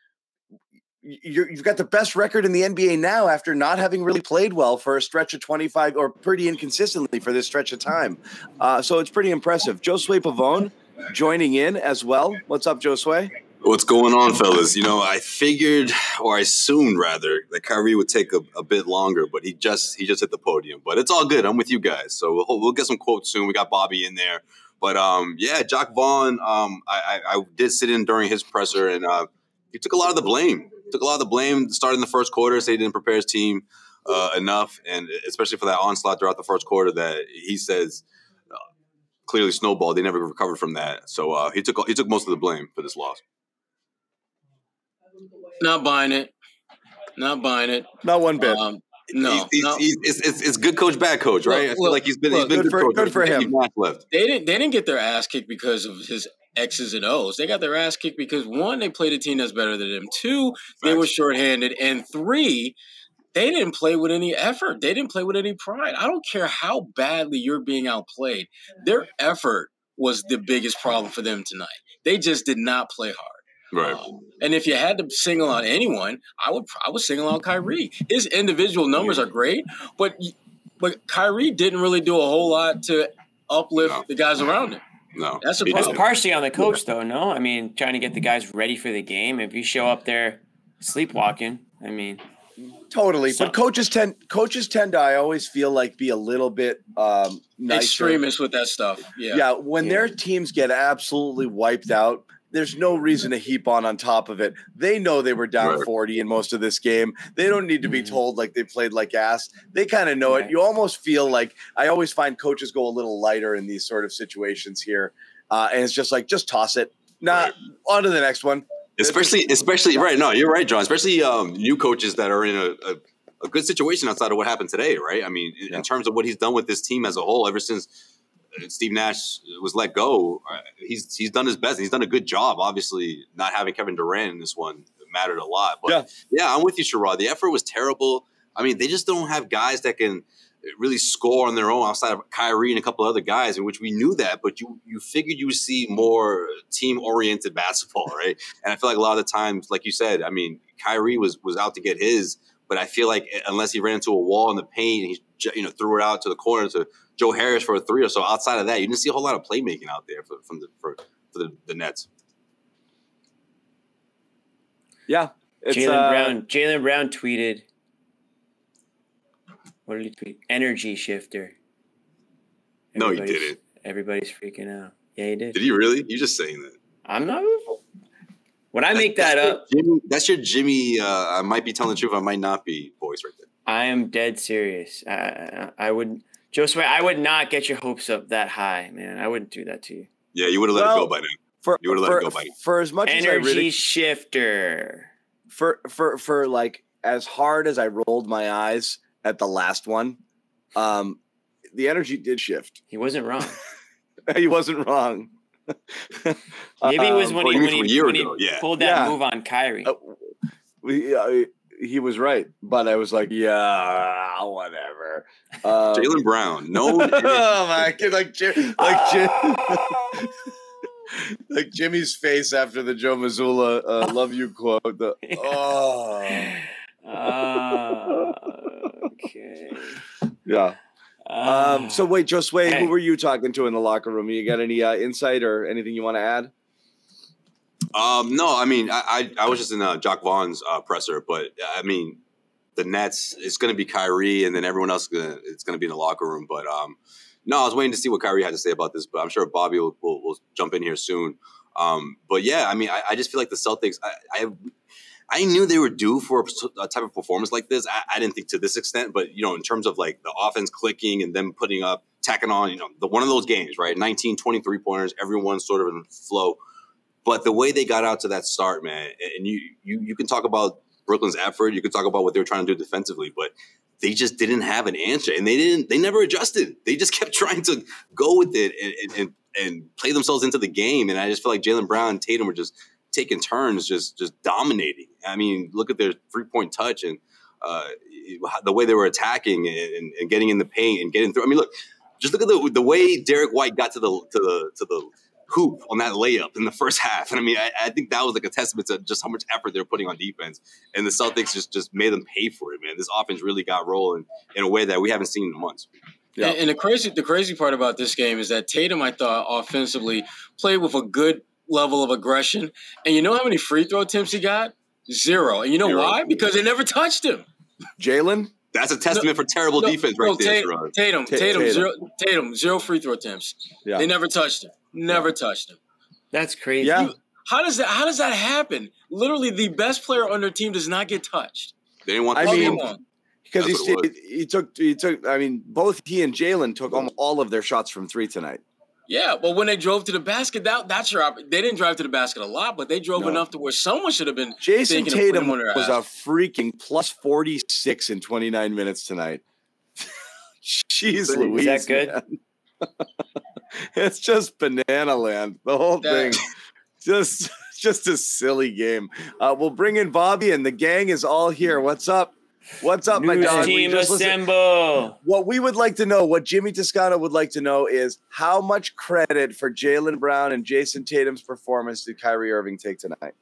you have got the best record in the NBA now after not having really played well for a stretch of 25 or pretty inconsistently for this stretch of time. Uh, so it's pretty impressive. Josue Pavon joining in as well. What's up, Josue? What's going on, fellas? You know, I figured, or I assumed rather, that Kyrie would take a, a, bit longer, but he just he just hit the podium. But it's all good. I'm with you guys, so we'll we'll get some quotes soon. We got Bobby in there, but um, yeah, Jacque Vaughn. Um, I, I, I did sit in during his presser, and uh, he took a lot of the blame. Took a lot of the blame starting the first quarter. Say he didn't prepare his team uh, enough, and especially for that onslaught throughout the first quarter that he says clearly snowballed. They never recovered from that, so uh, he took he took most of the blame for this loss. Not buying it. Not buying it. Not one bit. Um, no, he's, he's, no. He's, it's, it's, good coach, bad coach, right? Look, I feel like he's been, look, he's been good, for, good for him. Left. They didn't they didn't get their ass kicked because of his X's and O's. They got their ass kicked because one, they played a team that's better than them. Two, they were shorthanded, and three, they didn't play with any effort. They didn't play with any pride. I don't care how badly you're being outplayed. Their effort was the biggest problem for them tonight. They just did not play hard. Right. Um, and if you had to single out anyone, I would I would single out Kyrie. His individual numbers are great, but but Kyrie didn't really do a whole lot to uplift no. the guys around him. No, that's a problem. It's partially on the coach, though. No, I mean trying to get the guys ready for the game. If you show up there sleepwalking, I mean, totally. So, but coaches tend coaches tend to I always feel like be a little bit um, nicer. extremist with that stuff. Yeah, yeah. When yeah. their teams get absolutely wiped out, there's no reason to heap on on top of it. They know they were down right. 40 in most of this game. They don't need to be mm-hmm. told like they played like ass. They kind of know right. it. You almost feel like I always find coaches go a little lighter in these sort of situations here. Uh, and it's just like, just toss it. Not right. on to the next one. Especially, especially right. No, you're right, John. Especially um, new coaches that are in a, a, a, good situation outside of what happened today, right? I mean, in, yeah. in terms of what he's done with this team as a whole, ever since Steve Nash was let go, uh, he's he's done his best. He's done a good job. Obviously, not having Kevin Durant in this one mattered a lot. But yeah, yeah I'm with you, Sherrod. The effort was terrible. I mean, they just don't have guys that can really score on their own outside of Kyrie and a couple other guys, in which we knew that, but you you figured you would see more team oriented basketball, right? And I feel like a lot of the times, like you said, I mean, Kyrie was was out to get his, but I feel like unless he ran into a wall in the paint and he you know threw it out to the corner to Joe Harris for a three or so. Outside of that, you didn't see a whole lot of playmaking out there for, from the for, for the, the Nets. Yeah, Jaylen uh, Brown. Jaylen Brown tweeted. What did he tweet? Energy shifter. No, he didn't. Everybody's freaking out. Yeah, he did. Did he really? You just saying that? I'm not. When I make that that's up, Jimmy, that's your Jimmy. Uh, I might be telling the truth. I might not be voice right there. I am dead serious. I, I would Josue, I would not get your hopes up that high, man. I wouldn't do that to you. Yeah, you would have let well, it go by now. For, you would have let it go by now. For as much energy as I really, shifter. For for for like as hard as I rolled my eyes at the last one, um, the energy did shift. He wasn't wrong. he wasn't wrong. Maybe it was when um, he, when he, when he yeah. pulled that yeah. move on Kyrie. Uh, we, uh, he was right, but I was like, yeah, whatever. Um, Jaylen Brown, no, oh my god, like Jim, like Jim, like Jimmy's face after the Joe Mazzulla uh, "Love You" quote. The, oh, uh, okay, yeah. Um, so wait, Josue, hey. who were you talking to in the locker room? You got any uh, insight or anything you want to add? Um, no, I mean, I, I, I was just in uh, Jacque Vaughn's uh, presser, but I mean, the Nets, it's going to be Kyrie, and then everyone else, gonna, it's going to be in the locker room. But um, no, I was waiting to see what Kyrie had to say about this, but I'm sure Bobby will, will, will jump in here soon. Um, but yeah, I mean, I, I, just feel like the Celtics, I, I, I knew they were due for a, type of performance like this. I, I, didn't think to this extent, but you know, in terms of like the offense clicking and them putting up, tacking on, you know, the one of those games, right? 19, 23 pointers, everyone's sort of in flow. But the way they got out to that start, man, and you you you can talk about Brooklyn's effort, you can talk about what they were trying to do defensively, but they just didn't have an answer, and they didn't. They never adjusted. They just kept trying to go with it and and, and play themselves into the game. And I just feel like Jaylen Brown and Tatum were just taking turns, just just dominating. I mean, look at their three point touch and uh, the way they were attacking and, and, getting in the paint and getting through. I mean, look, just look at the the way Derrick White got to the to the to the hoop on that layup in the first half. And I mean, I, I, think that was like a testament to just how much effort they're putting on defense. And the Celtics just just made them pay for it, man. This offense really got rolling in a way that we haven't seen in months. Yeah. And, and the crazy the crazy part about this game is that Tatum, I thought, offensively played with a good level of aggression. And you know how many free throw attempts he got? Zero. And you know Zero. why? Because they never touched him. Jaylen? That's a testament no, for terrible no, defense right no, there. Tatum, Tatum, Tatum, zero, Tatum, zero free throw attempts. Yeah. They never touched him. Never yeah. touched him. That's crazy. Yeah. How does that? How does that happen? Literally, the best player on their team does not get touched. They didn't want. I mean, because he, he took he took. I mean, both he and Jaylen took almost all of their shots from three tonight. Yeah, but when they drove to the basket, that that's your. They didn't drive to the basket a lot, but they drove no. enough to where someone should have been. Jayson Tatum was a freaking plus forty six in twenty nine minutes tonight. Jeez, Louise, is that good? it's just banana land. The whole thing, just just a silly game. Uh, we'll bring in Bobby, and the gang is all here. What's up? What's up, News my dog? Team assemble. What we would like to know, what Jimmy Toscano would like to know, is how much credit for Jaylen Brown and Jayson Tatum's performance did Kyrie Irving take tonight?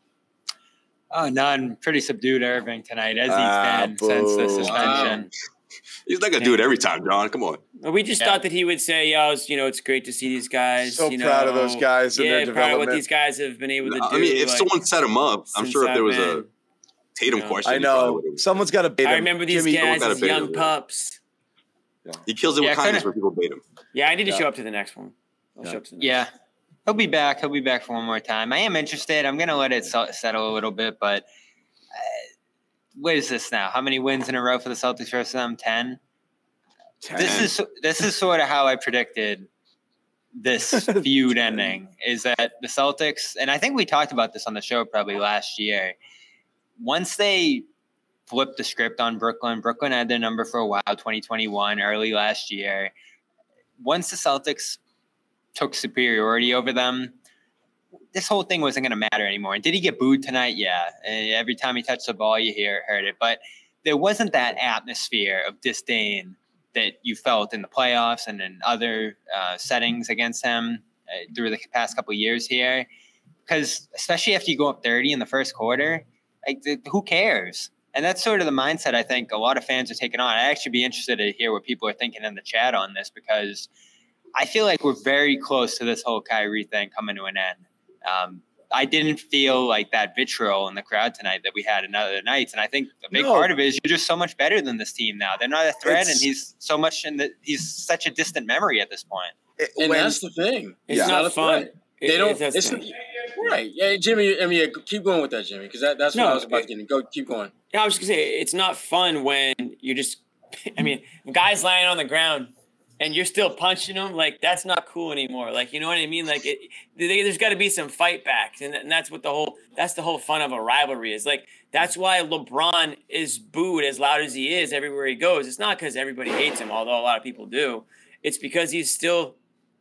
Oh, none. Pretty subdued Irving tonight, as he's ah, been boo. since the suspension. Wow. He's not gonna do it every time, John. Come on. We just yeah. thought that he would say, "Yeah, was, you know, it's great to see these guys." So you proud know, of those guys. Yeah, proud of what these guys have been able to do. I mean, if like, someone set him up, I'm sure if there was been, a Tatum you know, question. I know someone's got to bait him. I remember these Jimmy, guys as young him, pups. Yeah. He kills it yeah, with kindness where people bait him. Yeah, I need to show up to the next one. I'll show up to the next yeah. One. He'll be back. He'll be back for one more time. I am interested. I'm going to let it settle a little bit, but uh, what is this now? How many wins in a row for the Celtics versus them? 10? 10. This is this is sort of how I predicted this feud ending is that the Celtics, and I think we talked about this on the show probably last year once they flipped the script on Brooklyn, Brooklyn had their number for a while, 2021, early last year. Once the Celtics took superiority over them, this whole thing wasn't going to matter anymore. And did he get booed tonight? Yeah. And every time he touched the ball, you hear heard it. But there wasn't that atmosphere of disdain that you felt in the playoffs and in other uh, settings against him uh, through the past couple years here. Because especially after you go up 30 in the first quarter, like, who cares? And that's sort of the mindset I think a lot of fans are taking on. I'd actually be interested to hear what people are thinking in the chat on this because I feel like we're very close to this whole Kyrie thing coming to an end. Um, I didn't feel like that vitriol in the crowd tonight that we had in other nights, and I think a big no. part of it is you're just so much better than this team now. They're not a threat, it's, and he's so much in the he's such a distant memory at this point. It, and when, that's the thing. It's yeah. not fun. They don't. It's, right. Yeah, Jimmy. I mean, keep going with that, Jimmy, because that, that's what no, I was about it, to get. Go, keep going. Yeah, I was just gonna say it's not fun when you're just. I mean, guys lying on the ground and you're still punching them. Like that's not cool anymore. Like you know what I mean? Like it, there's got to be some fight backs, and, and that's what the whole. That's the whole fun of a rivalry is. Like that's why LeBron is booed as loud as he is everywhere he goes. It's not because everybody hates him, although a lot of people do. It's because he's still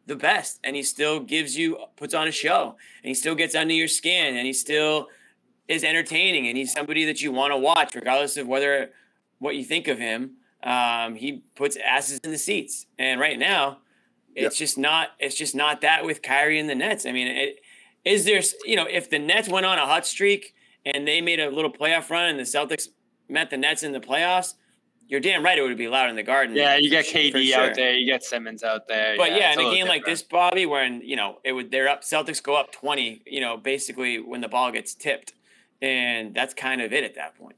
the best and he still gives you puts on a show and he still gets under your skin and he still is entertaining and he's somebody that you want to watch regardless of whether what you think of him. Um, he puts asses in the seats and right now it's just not it's just not that with Kyrie and the Nets. I mean it, is there you know if the Nets went on a hot streak and they made a little playoff run and the Celtics met the Nets in the playoffs you're damn right it would be loud in the garden. Yeah, you get KD sure. out there, you get Simmons out there. But yeah, yeah in a game different. like this, Bobby, when you know it would they're up Celtics go up twenty, you know, basically when the ball gets tipped. And that's kind of it at that point.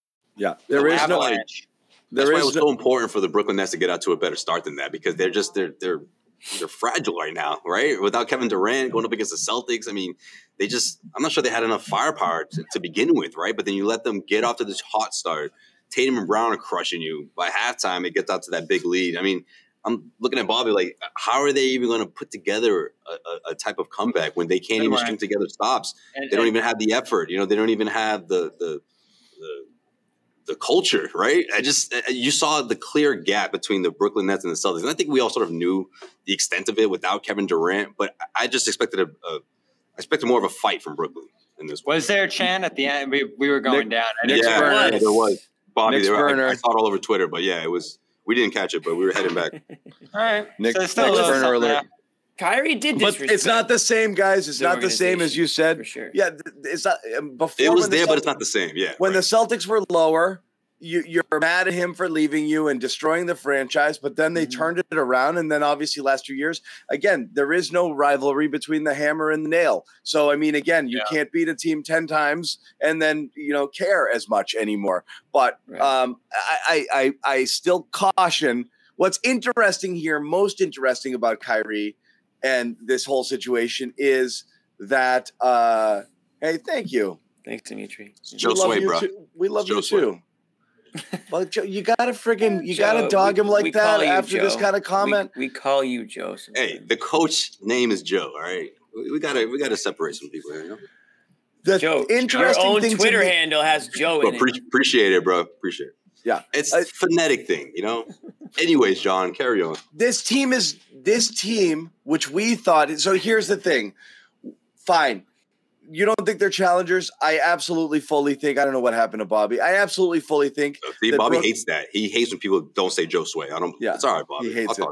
Yeah, there is no. Avalanche. There That's why it was no, so important for the Brooklyn Nets to get out to a better start than that because they're just they're they're they're fragile right now, right? Without Kevin Durant going up against the Celtics, I mean, they just I'm not sure they had enough firepower to, to begin with, right? But then you let them get off to this hot start. Tatum and Brown are crushing you. By halftime, it gets out to that big lead. I mean, I'm looking at Bobby like, how are they even going to put together a, a, a, type of comeback when they can't even string together stops? And, they don't even have the effort. You know, they don't even have the the the, the culture, right? I just uh, uh, you saw the clear gap between the Brooklyn Nets and the Celtics, and I think we all sort of knew the extent of it without Kevin Durant. But I just expected a, a I expected more of a fight from Brooklyn in this. Was there a chant at the end? We, we were going Nick, down. yeah, yeah, there was. Bobby, there, I, I, saw it all over Twitter, but yeah, it was. We didn't catch it, but we were heading back. all right, Nick, so Nick Burner alert. Kyrie did but it's not the same, guys. It's not the same as you said. For sure. Yeah, it's not. Um, before it was the there, Celtics, but it's not the same. Yeah. When right. the Celtics were lower, you, you're mad at him for leaving you and destroying the franchise, but then they mm-hmm. turned it around. And then obviously last two years, again, there is no rivalry between the hammer and the nail. So, I mean, again, you yeah. can't beat a team 10 times and then, you know, care as much anymore. But right. um, I, I, I still caution what's interesting here, most interesting about Kyrie and this whole situation is that, uh, hey, thank you. Thanks, Dimitri. Joe Sway, bro. Too. We love you too well, Joe, you gotta friggin' you Joe, gotta dog we, him like that after Joe. this kind of comment. We, we call you Joe. Sometimes. Hey, the coach name is Joe. All right, we, we, gotta we gotta separate some people here. You know? The Joe, interesting your own thing Twitter handle has Joe bro, in pre- it. Appreciate it, bro. Appreciate it. Yeah, it's a phonetic thing, you know. Anyways, John, carry on. This team is this team, which we thought. So here's the thing. Fine, you don't think they're challengers? I absolutely fully think. I don't know what happened to Bobby. I absolutely fully think. Uh, see, Bobby Brook, hates that. He hates when people don't say Joe Sway. I don't. Yeah, it's all right, Bobby. He hates it.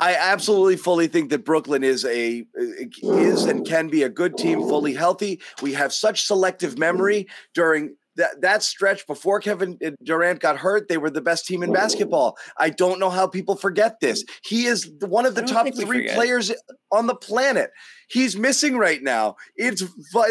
I absolutely fully think that Brooklyn is a is and can be a good team, fully healthy. We have such selective memory during that that stretch before Kevin uh, Durant got hurt, they were the best team in basketball. I don't know how people forget this. He is one of the top three players on the planet. He's missing right now. It's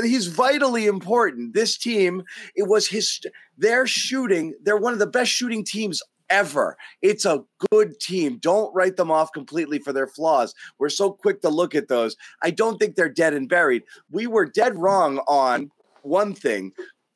he's vitally important. This team, it was his. They're shooting. They're one of the best shooting teams ever. It's a good team. Don't write them off completely for their flaws. We're so quick to look at those. I don't think they're dead and buried. We were dead wrong on one thing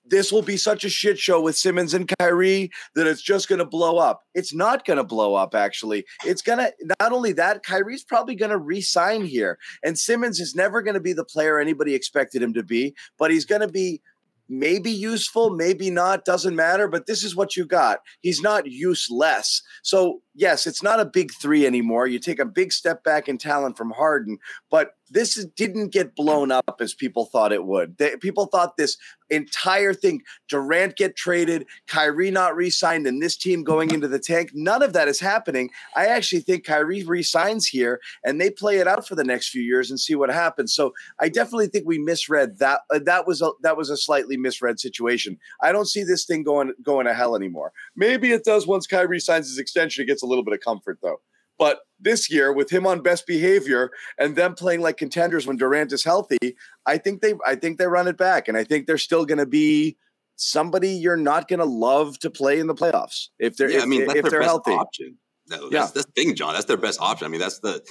this will be such a shit show with Simmons and Kyrie that it's just going to blow up. It's not going to blow up, actually. It's going to, not only that, Kyrie's probably going to resign here. And Simmons is never going to be the player anybody expected him to be, but he's going to be maybe useful, maybe not, doesn't matter, but this is what you got. He's not useless. So, yes, it's not a big three anymore. You take a big step back in talent from Harden, but this didn't get blown up as people thought it would. They, people thought this entire thing Durant get traded, Kyrie not re signed, and this team going into the tank. None of that is happening. I actually think Kyrie resigns here and they play it out for the next few years and see what happens. So I definitely think we misread that. Uh, that was a, that was a slightly misread situation. I don't see this thing going going to hell anymore. Maybe it does once Kyrie signs his extension. It gets a little bit of comfort though. But this year, with him on best behavior and them playing like contenders when Durant is healthy, I think they I think they run it back, and I think they're still going to be somebody you're not going to love to play in the playoffs if they're yeah, if, I mean, if their they're healthy. Option. That, that's, yeah. that's the thing, John. That's their best option. I mean, that's the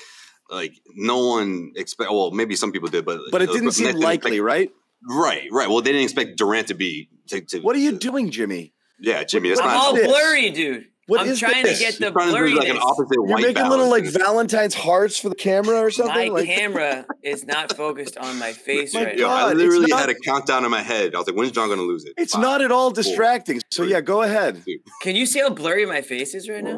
like no one expect. Well, maybe some people did, but but it uh, didn't seem likely, expect, right? Right, right. Well, they didn't expect Durant to be. To, to, what are you to, doing, Jimmy? Yeah, Jimmy. That's I'm not all blurry, dude. What I'm is trying this? to get the You're trying to do like an opposite You're white making little like. Valentine's hearts for the camera or something. My like, camera is not focused on my face My right Yo, now. God, I literally not- had a countdown in my head. I was like, "When's John going to lose it?" It's Five, not at all four, distracting. So three, yeah, go ahead. Can you see how blurry my face is right now?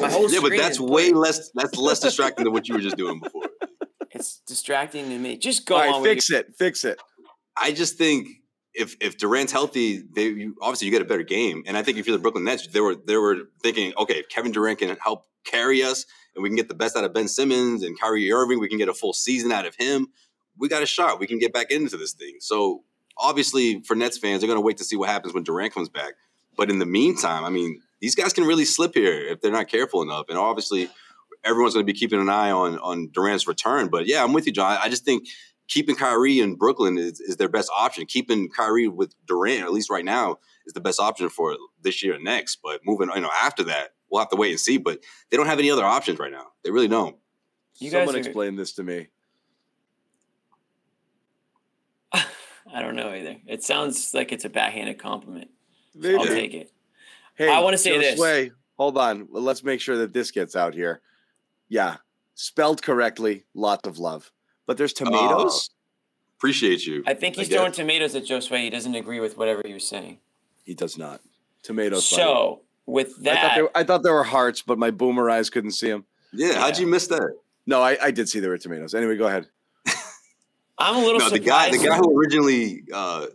My whole Yeah, but that's way less. That's less distracting than what you were just doing before. It's distracting to me. Just go All on. right, with fix your- it. Fix it. I just think if if Durant's healthy, they you, obviously you get a better game. And I think if you're the Brooklyn Nets, they were they were thinking, okay, if Kevin Durant can help carry us, and we can get the best out of Ben Simmons and Kyrie Irving, we can get a full season out of him. We got a shot. We can get back into this thing. So obviously, for Nets fans, they're going to wait to see what happens when Durant comes back. But in the meantime, I mean, these guys can really slip here if they're not careful enough. And obviously, everyone's going to be keeping an eye on on Durant's return. But yeah, I'm with you, John. I just think keeping Kyrie in Brooklyn is, is their best option. Keeping Kyrie with Durant, at least right now, is the best option for this year and next. But moving, you know, after that, we'll have to wait and see. But they don't have any other options right now. They really don't. You guys Someone are- explain this to me. I don't know either. It sounds like it's a backhanded compliment. Maybe. I'll take it. Hey, I wanna say Joe this. Sway, hold on. Well, Let's make sure that this gets out here. Yeah, spelled correctly. Lots of love. But there's tomatoes. Appreciate you. I think he's guess. throwing tomatoes at Joe Sway. He doesn't agree with whatever he was saying. he does not. Tomatoes. buddy. So with I thought, that, I thought there were hearts, but my boomer eyes couldn't see them. Yeah, how'd you miss that? No, I, I did see there were tomatoes. Anyway, go ahead. I'm a little No, the guy, the guy who originally uh,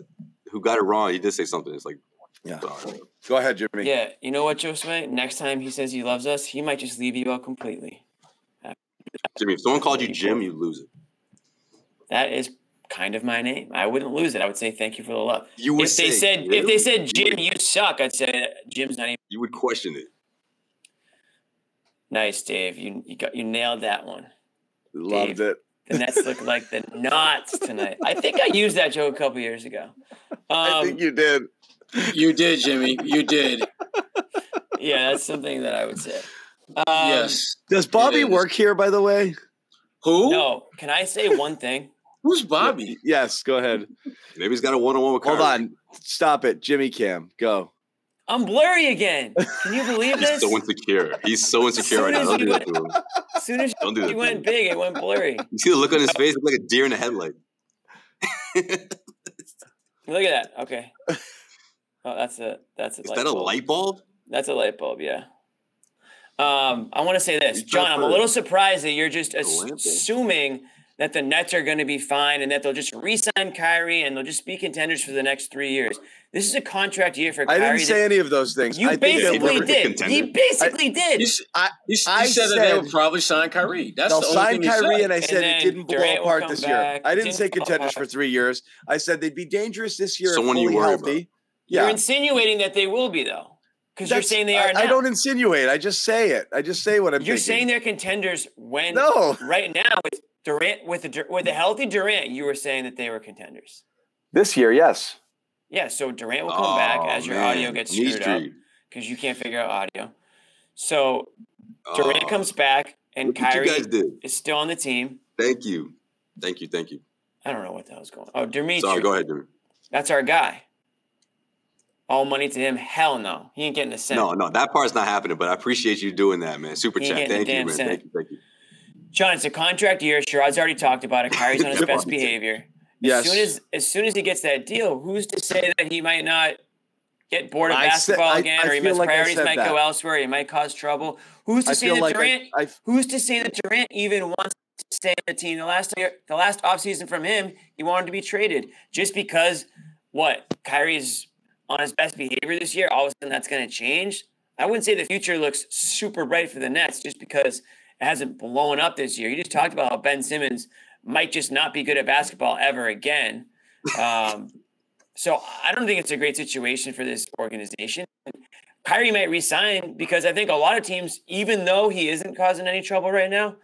who got it wrong, he did say something. It's like, Yeah. sorry. Go ahead, Jimmy. Yeah, you know what, Joe Sway? Next time he says he loves us, he might just leave you out completely. Jimmy, if someone called you Jim, you lose it. That is kind of my name. I wouldn't lose it. I would say thank you for the love. You would if they say, said if they said Jim, you suck, I'd say Jim's not even You would question it. nice, Dave. You you got you nailed that one. Loved Dave. it. The Nets look like the knots tonight. I think I used that joke a couple years ago. I Um, think you did. You did, Jimmy. You did. yeah, that's something that I would say. Um, yes. Does Bobby work here, by the way? Who? No, can I say one thing? Who's Bobby? Yes, go ahead. Maybe he's got a one on one with Hold Kyrie. on. Stop it. Jimmy Cam, go. I'm blurry again. Can you believe He's this? so insecure. He's so insecure right now. Soon as Don't do you that to him. As soon as Don't do that you to went him. big, it went blurry. You see the look on his face? It's like a deer in a headlight. Look at that. Okay. Oh, that's a that's a Is light that a bulb. light bulb? That's a light bulb, yeah. Um, I want to say this, John. I'm a little surprised that you're just ass- lamp thing? assuming that the Nets are going to be fine and that they'll just re-sign Kyrie and they'll just be contenders for the next three years. This is a contract year for Kyrie. I didn't say any of those things. you I basically we're- did. He contender. basically did. He, s- I, he, s- he I said, that they said- would probably sign Kyrie. That's They'll the only sign thing Kyrie, said. and I said then it didn't blow Durant will apart this back. year. I didn't Didn't say fall contenders for three years. I said they'd be dangerous this year, if Someone you fully worry healthy. You're insinuating that they will be though, because you're saying they I- are now. I, don't insinuate. I just say it. I just say what I'm saying. You're thinking. saying they're contenders when No. right now with Durant with the with the healthy Durant, you were saying that they were contenders. this year, yes. Yeah, so Durant will come back Oh, as your man. audio gets screwed up because you can't figure out audio. So Durant Oh, comes back and look what you Kyrie is still on the team. Thank you. Thank you. Thank you. I don't know what the hell's going. on. Oh, Dimitri, Sorry, go ahead, Jimmy. that's our guy. All money to him? Hell no, he ain't getting a cent. No, no, that part's not happening, but I appreciate you doing that, man. Super He chat. Thank you, damn man. cent. Thank you. Thank you. John, it's a contract year. Sherrod's already talked about it. Kyrie's on his best on. behavior. As Yes. soon as as soon as he gets that deal, who's to say that he might not get bored of I said- basketball I- again, I or he feel his like I priorities said might go elsewhere, he might cause trouble. Who's to I say that like I- Durant? I- who's to say that Durant even wants to stay on the team? The last year, the last offseason from him, he wanted to be traded just because what Kyrie's on his best behavior this year. All of a sudden, that's going to change. I wouldn't say the future looks super bright for the Nets just because it hasn't blown up this year. You just talked about how Ben Simmons might just not be good at basketball ever again. Um, so I don't think it's a great situation for this organization. Kyrie might resign because I think a lot of teams, even though he isn't causing any trouble right now,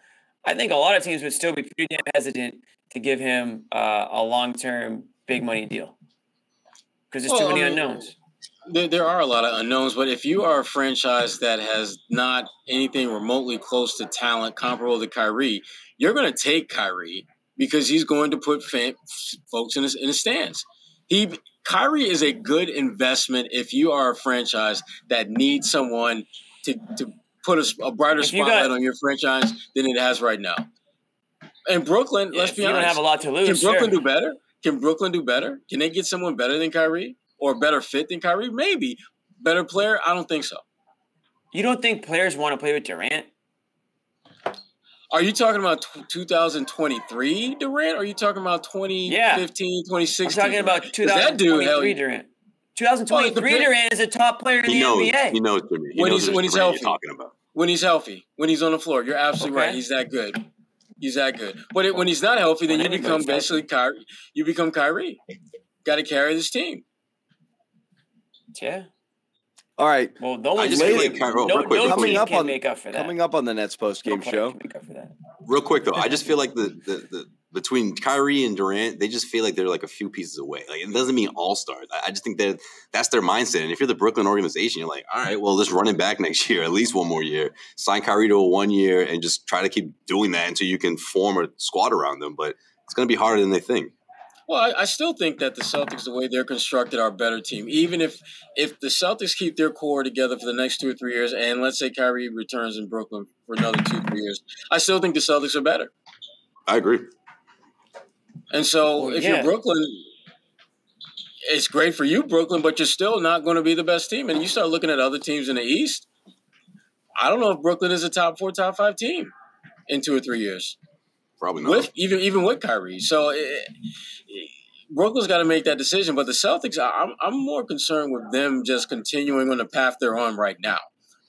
I think a lot of teams would still be pretty damn hesitant to give him uh, a long-term big money deal because there's too Well, many I mean, unknowns. There, there are a lot of unknowns, but if you are a franchise that has not anything remotely close to talent comparable to Kyrie, you're going to take Kyrie because he's going to put fan, folks in the, in the stands. He Kyrie is a good investment if you are a franchise that needs someone to, to put a, a brighter spotlight got- on your franchise than it has right now. And Brooklyn, Yeah, let's be you don't have a lot to lose, can Brooklyn sure. do better? Can Brooklyn do better? Can they get someone better than Kyrie or a better fit than Kyrie? Maybe. Better player? I don't think so. You don't think players want to play with Durant? Are you talking about tw 2023 Durant? Or are you talking about 2015, Yeah. 2016? I'm talking about Durant? 'Cause that dude, 2023 Durant. 2023 Well, Durant is a top player in He the knows. NBA. He knows, Jimmy. He When knows he's- when he's healthy. Talking about. when he's healthy, when he's on the floor. You're absolutely Okay. right. He's that good. He's that good. But it, when he's not healthy, then When you become basically Kyrie. You become Kyrie. Got to carry this team. Yeah. All right. Well, no I one just can feel make, like Kyrie- no, real quick, no before team you- Coming up can on- make up for that. Coming up on the Nets post No game player show. Can make up for that. Real quick though, I just feel like the, the the between Kyrie and Durant, they just feel like they're like a few pieces away. Like it doesn't mean all stars. I, I just think that that's their mindset. And if you're the Brooklyn organization, you're like, all right, well, let's run it back next year, at least one more year. Sign Kyrie to a one year and just try to keep doing that until you can form a squad around them. But it's going to be harder than they think. Well, I, I, still think that the Celtics, the way they're constructed, are a better team. Even if if the Celtics keep their core together for the next two or three years, and let's say Kyrie returns in Brooklyn for another two three years, I still think the Celtics are better. I agree. And so, well, if yeah. you're Brooklyn, it's great for you, Brooklyn, but you're still not going to be the best team. And you start looking at other teams in the East. I don't know if Brooklyn is a top four, top five team in two or three years. Probably not. With even even with Kyrie, so it, it, Brooklyn's got to make that decision. But the Celtics, I'm I'm more concerned with them just continuing on the path they're on right now.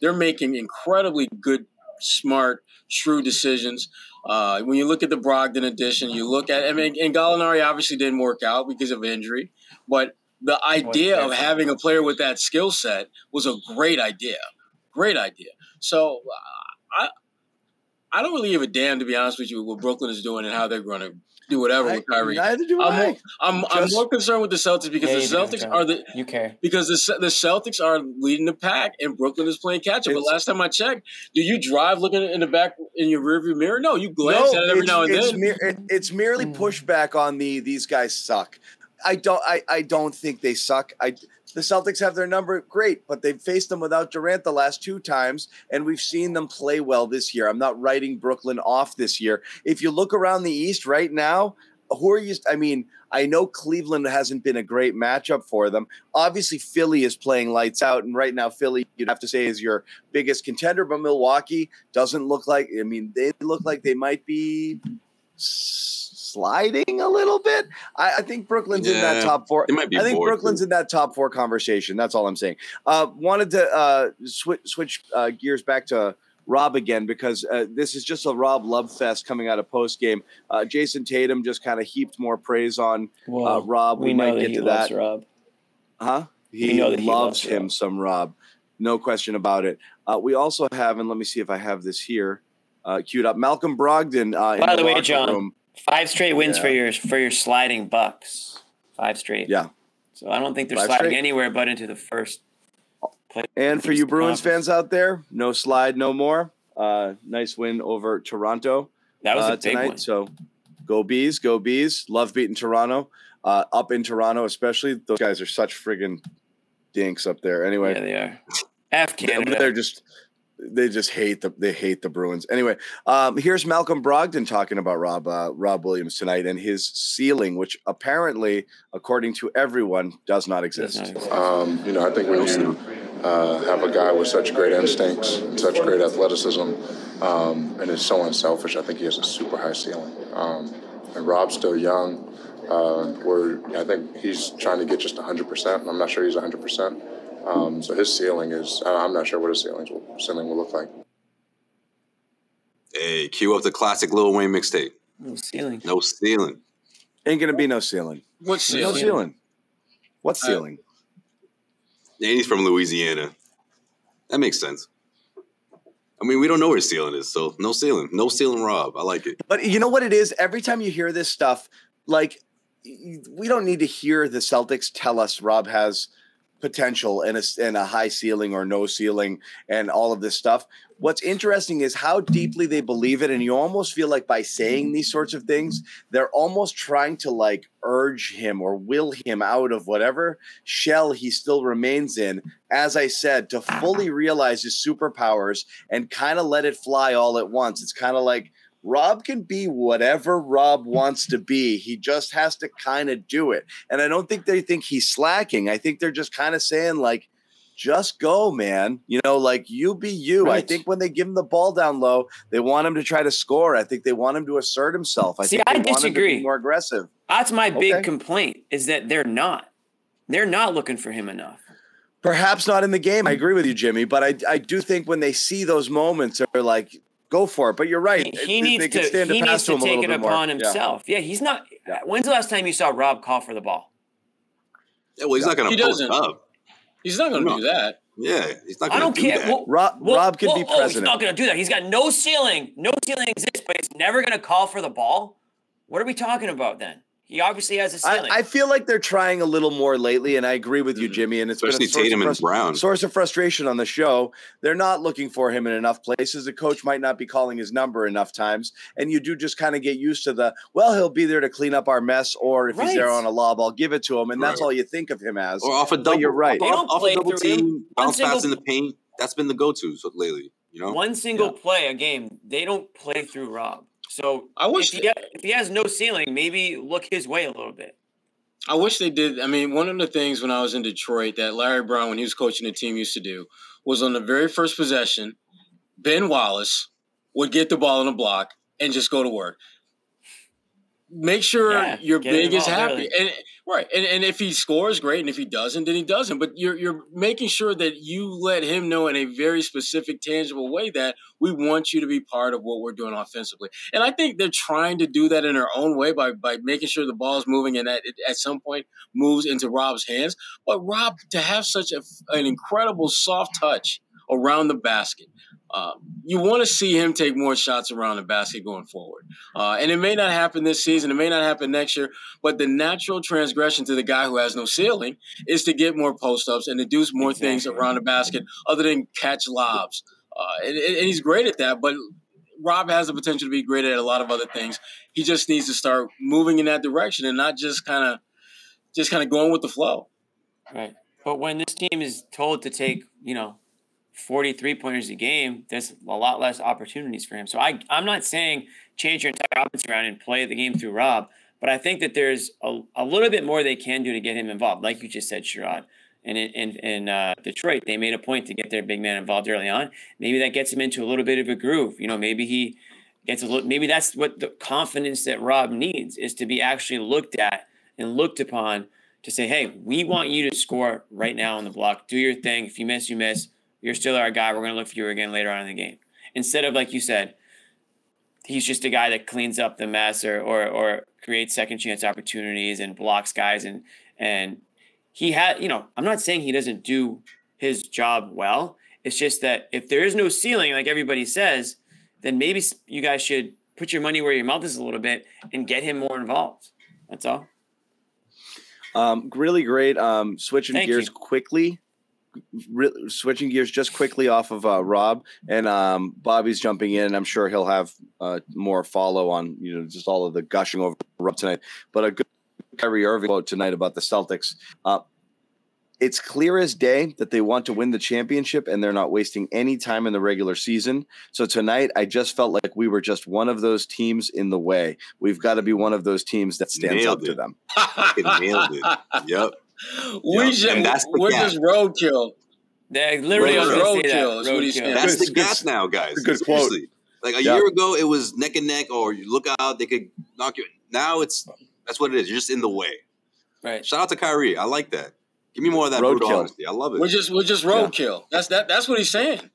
They're making incredibly good, smart, shrewd decisions. Uh, when you look at the Brogdon addition, you look at I mean, and Gallinari obviously didn't work out because of injury, but the idea of having a player with that skill set was a great idea. Great idea. So uh, I I don't really give a damn to be honest with you what Brooklyn is doing and how they're going to do whatever I, with Kyrie. Neither do I'm I. More, I'm, Just, I'm more concerned with the Celtics because the Celtics are the you care because the the Celtics are leading the pack and Brooklyn is playing catch up. But last time I checked, do you drive looking in the back in your rearview mirror? No, you glance no, at it every now and it's then. Mere, it, it's merely mm. pushback on the these guys suck. I don't I, I don't think they suck. I the Celtics have their number, great, but they've faced them without Durant the last two times, and we've seen them play well this year. I'm not writing Brooklyn off this year. If you look around the East right now, who are you? I mean, I know Cleveland hasn't been a great matchup for them. Obviously, Philly is playing lights out, and right now, Philly, you'd have to say, is your biggest contender, but Milwaukee doesn't look like, I mean, they look like they might be sliding a little bit. I, I think Brooklyn's yeah, in that top four. It might be I think Brooklyn's too. in that top four conversation. That's all I'm saying. Uh, wanted to uh, switch switch uh, gears back to Rob again because uh, this is just a Rob love fest coming out of post game. Uh, Jayson Tatum just kind of heaped more praise on uh, Rob. We, we might get to that. Rob. Huh? He, loves, he loves him Rob. some Rob. No question about it. we also have, and let me see if I have this here uh, queued up. Malcolm Brogdon. Uh, By the, the way, John, room. Five straight wins yeah. for your for your sliding Bucks. Five straight. Yeah. So I don't think they're five sliding straight. anywhere but into the first. Play- and for you Bruins fans out there, no slide, no more. Uh, nice win over Toronto. That was uh, tonight. One. So go bees, go bees. Love beating Toronto. Uh, up in Toronto, especially those guys are such friggin' dinks up there. Anyway, yeah, they are. F Canada. They're just they just hate the they hate the Bruins. Anyway, um, here's Malcolm Brogdon talking about Rob uh, Rob Williams tonight and his ceiling, which apparently, according to everyone, does not exist. Um, you know, I think when you uh, have a guy with such great instincts, and such great athleticism, um, and is so unselfish, I think he has a super high ceiling. Um, and Rob's still young. Uh, where I think he's trying to get just 100%. I'm not sure he's 100%. Um, so his ceiling is, I'm not sure what his ceiling will, ceiling will look like. Hey, cue up the classic Lil Wayne mixtape. No ceiling. No ceiling. Ain't gonna be no ceiling. What ceiling? No ceiling. What uh, ceiling? Uh, and he's from Louisiana. That makes sense. I mean, we don't know where ceiling is, so no ceiling, no ceiling, Rob. I like it. But you know what it is? Every time you hear this stuff, like we don't need to hear the Celtics tell us Rob has potential and a, and a high ceiling or no ceiling and all of this stuff. What's interesting is how deeply they believe it. And you almost feel like by saying these sorts of things, they're almost trying to like urge him or will him out of whatever shell he still remains in. As I said, to fully realize his superpowers and kind of let it fly all at once. It's kind of like, Rob can be whatever Rob wants to be. He just has to kind of do it. And I don't think they think he's slacking. I think they're just kind of saying, like, just go, man. You know, like you be you. Right. I think when they give him the ball down low, they want him to try to score. I think they want him to assert himself. I See, think I disagree. more aggressive. That's my big complaint is that they're not. They're not looking for him enough. Perhaps not in the game. I agree with you, Jimmy. But I, I do think when they see those moments, they're like, go for it. But you're right. He, he needs to. He needs to, to take it upon more. himself. Yeah. yeah. he's not. Yeah. When's the last time you saw Rob call for the ball? Yeah, well, he's not going to post up. He's not going to do that. Yeah, he's not. I don't do care. That. Well, Rob, well, Rob can well, be president. Oh, he's not going to do that. He's got no ceiling. No ceiling exists, but he's never going to call for the ball. What are we talking about then? He obviously has a I, ceiling. I feel like they're trying a little more lately, and I agree with you, mm. Jimmy. And it's been a Especially source of Tatum and frus- Brown. Source of frustration on the show. They're not looking for him in enough places. The coach might not be calling his number enough times, and you do just kind of get used to the well, he'll be there to clean up our mess, or if he's there on a lob, I'll give it to him, and that's all you think of him as. Or off a But double. you're right. Off, off a double through him. team, One bounce pass in the paint. That's been the go-to so lately. You know, One single play a game, they don't play through Rob. So I wish if he, if he has no ceiling, maybe look his way a little bit. I wish they did. I mean, one of the things when I was in Detroit that Larry Brown, when he was coaching the team, used to do was on the very first possession, Ben Wallace would get the ball in the block and just go to work. Make sure Yeah, your big is happy, early. and right, and, and if he scores, great, and if he doesn't, then he doesn't. But you're you're making sure that you let him know in a very specific, tangible way that we want you to be part of what we're doing offensively. And I think they're trying to do that in their own way by by making sure the ball is moving and that it at some point moves into Rob's hands. But Rob to have such a, an incredible soft touch around the basket. Uh, you want to see him take more shots around the basket going forward. Uh, and it may not happen this season, it may not happen next year, but the natural transgression to the guy who has no ceiling is to get more post ups and to do more things around the basket other than catch lobs. Uh, and, and he's great at that, but Rob has the potential to be great at a lot of other things. He just needs to start moving in that direction and not just kind of just kind of going with the flow. Right. But when this team is told to take, you know, 43 pointers a game, there's a lot less opportunities for him. So I, I'm not saying change your entire offense around and play the game through Rob, but I think that there's a, a little bit more they can do to get him involved. Like you just said, Sherrod. And in, in, in uh, Detroit, they made a point to get their big man involved early on. Maybe that gets him into a little bit of a groove. You know, maybe he gets a little, maybe that's what the confidence that Rob needs is to be actually looked at and looked upon to say, hey, we want you to score right now on the block. Do your thing. If you miss, you miss. You're still our guy. We're going to look for you again later on in the game. Instead of, like you said, he's just a guy that cleans up the mess or, or, or creates second chance opportunities and blocks guys. And, and he had, you know, I'm not saying he doesn't do his job well. It's just that if there is no ceiling, like everybody says, then maybe you guys should put your money where your mouth is a little bit and get him more involved. That's all. Um, really great. Um, switching Thank gears you. quickly. Re- switching gears just quickly off of uh, Rob and um, Bobby's jumping in. I'm sure he'll have uh, more follow on you know just all of the gushing over Rob tonight. But a good Kyrie Irving quote tonight about the Celtics. Uh, it's clear as day that they want to win the championship and they're not wasting any time in the regular season. So tonight, I just felt like we were just one of those teams in the way. We've got to be one of those teams that stands Nailed up to them. Nailed it. Yep. We Yep. just, that's the we're gap. just roadkill. Yeah, literally, I was gonna that. Roadkill is what he's saying. That's the gap now, guys. good quote. Seriously. Like a Yeah. year ago, it was neck and neck, or you look out, they could knock you. Now it's that's what it is. You're just in the way. Right. Shout out to Kyrie. I like that. Give me more of that brutal Roadkill. honesty. I love it. We're just we're just roadkill. That's that. That's what he's saying.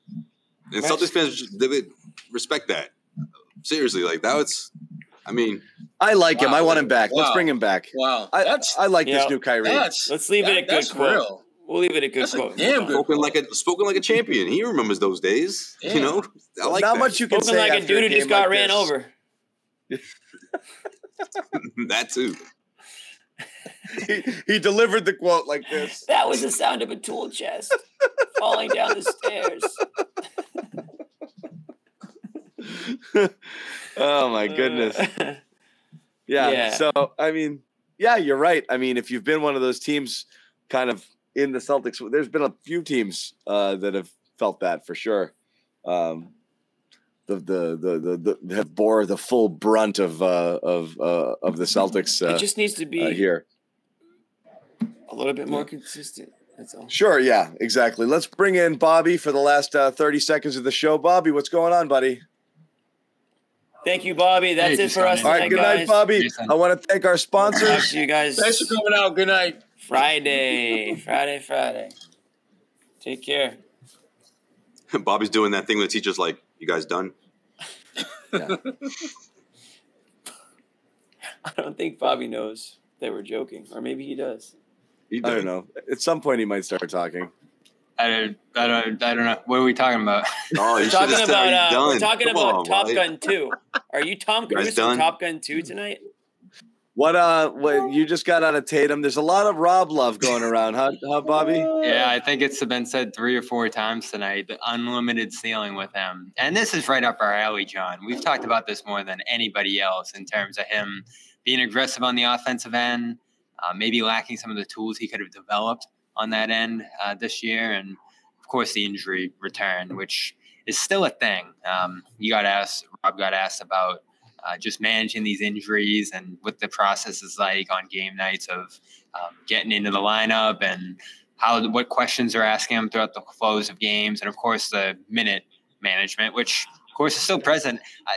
and Celtics fans they would respect that. Seriously, like that was. I mean, I like him. I want him back. Let's bring him back. Wow, I, that's I like Yeah. this new Kyrie. that's Let's leave it that- at good that's quote. real. We'll leave it at good That's a quote. damn good spoken quote. like a spoken like a champion. He remembers those days. Yeah. You know, I like Not that. much you can Spoken say like a dude who just got like ran this. over. that too. he, he delivered the quote like this. That was the sound of a tool chest falling down the stairs. oh my goodness. Yeah. Yeah. So I mean, yeah, you're right. I mean, if you've been one of those teams, kind of in the Celtics, there's been a few teams uh, that have felt that for sure. Um, the the the the, the have bore the full brunt of uh, of uh, of the Celtics uh, it just needs to be uh, here. a little bit more consistent. That's all. Sure. Yeah. Exactly. Let's bring in Bobby for the last uh, thirty seconds of the show. Bobby, what's going on, buddy? Thank you, Bobby. That's Hey, it for us All right, in. All. Good guys. night, Bobby. Jason. I want to thank our sponsors. to you guys Thanks for coming out. Good night. Friday. Friday, Friday. Take care. Bobby's doing that thing with teachers like, "You guys done?" I don't think Bobby knows that we're joking, or maybe he does. He I don't know. At some point, he might start talking. I don't, I don't, I don't know. What are we talking about? Oh, you We're talking have said, about "Are you uh, done?" we're talking Come about on, Top Bobby. Gun 2. Are you Tom You Cruise from? Top Gun 2 tonight? What uh what you just got out of Tatum? There's a lot of Rob love going around, huh, huh Bobby? Yeah, I think it's been said three or four times tonight. The unlimited ceiling with him, and this is right up our alley, John. We've talked about this more than anybody else in terms of him being aggressive on the offensive end, uh, maybe lacking some of the tools he could have developed on that end uh, this year, and of course the injury return, which is still a thing. Um, you got asked, Rob got asked about uh, just managing these injuries and what the process is like on game nights of um, getting into the lineup and how what questions are asking him throughout the flows of games, and of course the minute management, which of course is still present. Uh,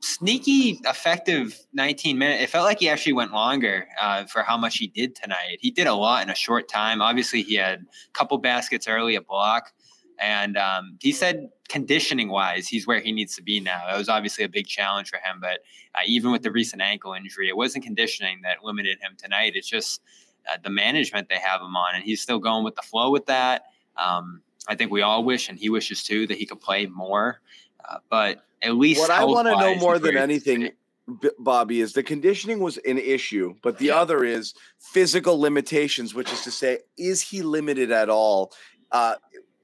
sneaky, effective 19 minutes. It felt like he actually went longer uh, for how much he did tonight. He did a lot in a short time. Obviously, he had a couple baskets early, a block. And um, he said, conditioning wise, he's where he needs to be now. That was obviously a big challenge for him. But uh, even with the recent ankle injury, it wasn't conditioning that limited him tonight. It's just uh, the management they have him on. And he's still going with the flow with that. Um, I think we all wish, and he wishes too, that he could play more. Uh, but at least what I want to know more than anything. Bobby, is the conditioning was an issue, but the yeah. other is physical limitations, which is to say, is he limited at all? Uh,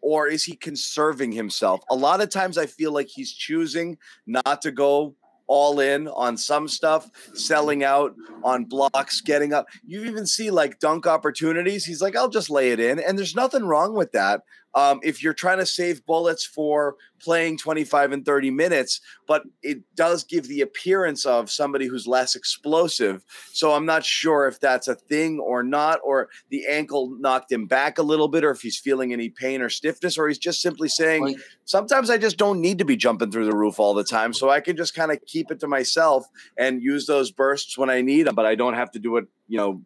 or is he conserving himself? A lot of times I feel like he's choosing not to go all in on some stuff, selling out on blocks, getting up. You even see like dunk opportunities. He's like, I'll just lay it in. And there's nothing wrong with that um, if you're trying to save bullets for playing 25 and 30 minutes, but it does give the appearance of somebody who's less explosive. So I'm not sure if that's a thing or not, or the ankle knocked him back a little bit, or if he's feeling any pain or stiffness, or he's just simply saying, sometimes I just don't need to be jumping through the roof all the time. So I can just kind of keep it to myself and use those bursts when I need them, but I don't have to do it, you know,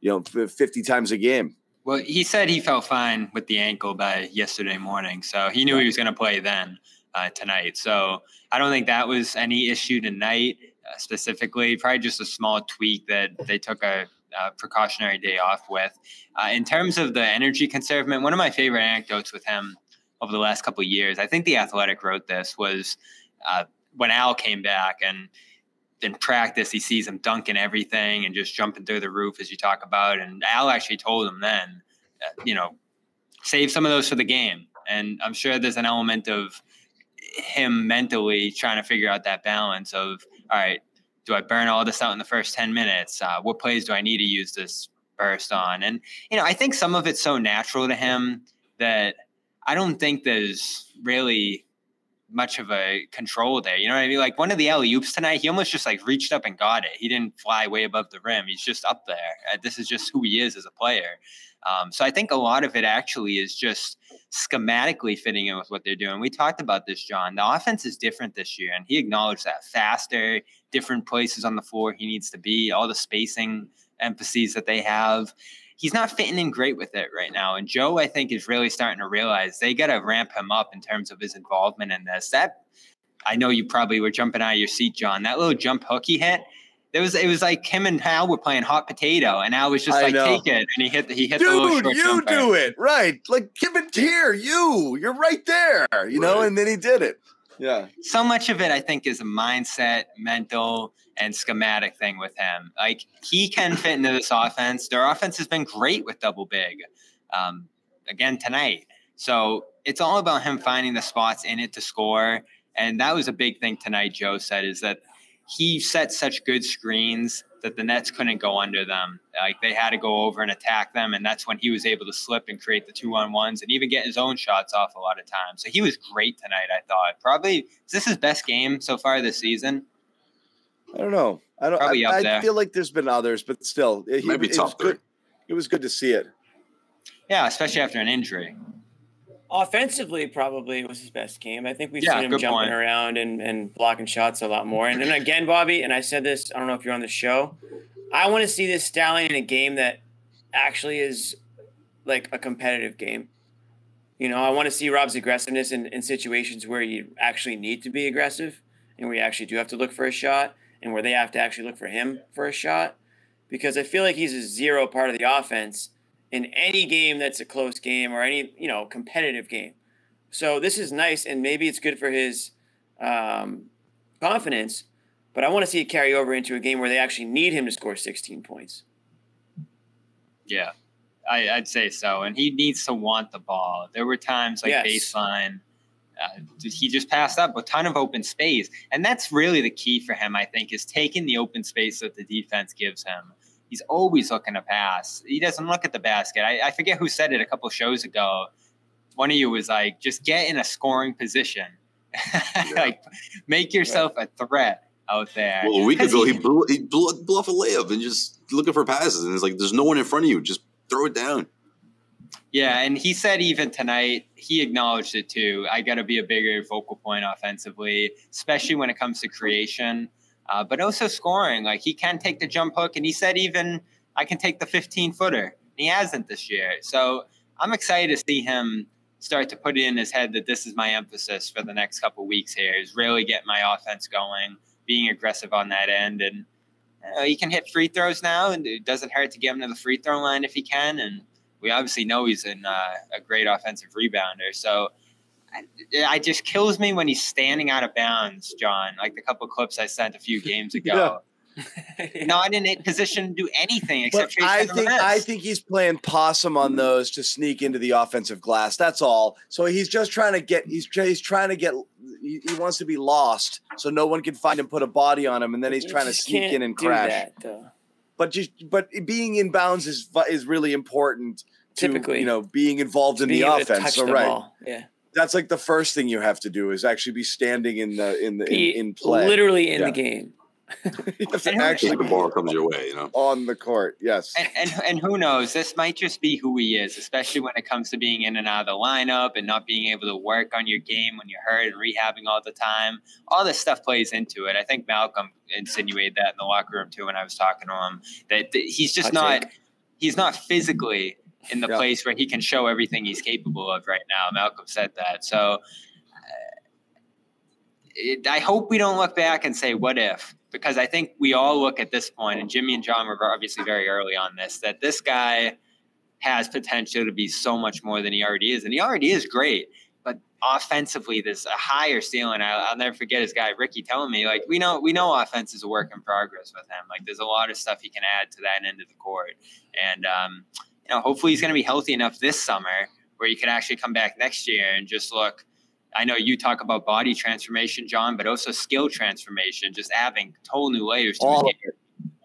you know, 50 times a game. Well, he said he felt fine with the ankle by yesterday morning, so he knew he was going to play then uh, tonight. So I don't think that was any issue tonight uh, specifically. Probably just a small tweak that they took a, precautionary day off with. Uh, in terms of the energy conservation, one of my favorite anecdotes with him over the last couple years, I think the Athletic wrote this was uh, when Al came back and in practice, he sees him dunking everything and just jumping through the roof, as you talk about. And Al actually told him then, uh, you know, save some of those for the game. And I'm sure there's an element of him mentally trying to figure out that balance of, all right, do I burn all this out in the first 10 minutes? Uh, what plays do I need to use this burst on? And, you know, I think some of it's so natural to him that I don't think there's really much of a control there. You know what I mean? Like one of the alley oops tonight, he almost just like reached up and got it. He didn't fly way above the rim. He's just up there. Uh, this is just who he is as a player. Um, so I think a lot of it actually is just schematically fitting in with what they're doing. We talked about this, John. The offense is different this year, and he acknowledged that faster, different places on the floor he needs to be, all the spacing emphases that they have he's not fitting in great with it right now. And Joe, I think, is really starting to realize they got to ramp him up in terms of his involvement in this. That I know you probably were jumping out of your seat, John. That little jump hook he hit. It was it was like him and Al were playing hot potato, and Al was just I like, know. "Take it," and he hit the, he hit Dude, the little short you jumper. do it right, like give it here, you, you're right there, you right. know, and then he did it. Yeah. So much of it, I think, is a mindset, mental, and schematic thing with him. Like he can fit into this offense. Their offense has been great with double big. Um, again tonight. So it's all about him finding the spots in it to score. And that was a big thing tonight, Joe said, is that he set such good screens that the Nets couldn't go under them. Like they had to go over and attack them. And that's when he was able to slip and create the two on ones and even get his own shots off a lot of times. So he was great tonight, I thought. Probably is this his best game so far this season? I don't know. I don't. Probably I, I feel like there's been others, but still, it, maybe it, top good. It was good to see it. Yeah, especially after an injury. Offensively, probably was his best game. I think we've yeah, seen him jumping point. around and, and blocking shots a lot more. And then again, Bobby, and I said this, I don't know if you're on the show. I want to see this Stallion in a game that actually is like a competitive game. You know, I want to see Rob's aggressiveness in, in situations where you actually need to be aggressive and where you actually do have to look for a shot and where they have to actually look for him for a shot because I feel like he's a zero part of the offense in any game that's a close game or any you know competitive game. So this is nice, and maybe it's good for his um, confidence. but I want to see it carry over into a game where they actually need him to score 16 points. Yeah, I, would say so. And he needs to want the ball. There were times like yes. baseline, uh, he just passed up a ton of open space. And that's really the key for him, I think, is taking the open space that the defense gives him. He's always looking to pass. He doesn't look at the basket. I, I forget who said it a couple shows ago. One of you was like, just get in a scoring position. like, make yourself a threat out there. Well, a week ago, he, he blew, he blew, blew off a layup and just looking for passes. And it's like, there's no one in front of you. Just throw it down. Yeah, and he said even tonight he acknowledged it too. I got to be a bigger focal point offensively, especially when it comes to creation, uh, but also scoring. Like he can take the jump hook, and he said even I can take the 15 footer. He hasn't this year, so I'm excited to see him start to put it in his head that this is my emphasis for the next couple weeks here is really get my offense going, being aggressive on that end, and uh, he can hit free throws now, and it doesn't hurt to get him to the free throw line if he can. And we obviously know he's in, uh, a great offensive rebounder. So it just kills me when he's standing out of bounds, John. Like the couple clips I sent a few games ago. yeah. not in a position to do anything except I think I think he's playing possum on those to sneak into the offensive glass. That's all. So he's just trying to get he's he's trying to get he, he wants to be lost so no one can find him, put a body on him, and then he's you trying to sneak in and crash. That, but just but being in bounds is is really important. To, Typically, you know, being involved in the offense. So right, ball. yeah that's like the first thing you have to do is actually be standing in the in the in, in play, literally in yeah. the game actually the ball comes your way, you know, on the court. Yes, and, and and who knows? This might just be who he is, especially when it comes to being in and out of the lineup and not being able to work on your game when you're hurt and rehabbing all the time. All this stuff plays into it. I think Malcolm insinuated that in the locker room too when I was talking to him that, that he's just I'll not take. he's not physically in the yeah. place where he can show everything he's capable of right now. Malcolm said that, so. Uh, it, I hope we don't look back and say, "What if?" because I think we all look at this point, and Jimmy and John were obviously very early on this, that this guy has potential to be so much more than he already is. And he already is great. But offensively, there's a higher ceiling. I'll, I'll never forget his guy Ricky telling me, like, we know we know offense is a work in progress with him. Like, there's a lot of stuff he can add to that end of the court, and um, you know, hopefully he's going to be healthy enough this summer where he could actually come back next year and just look I know you talk about body transformation, John, but also skill transformation, just adding whole new layers to All,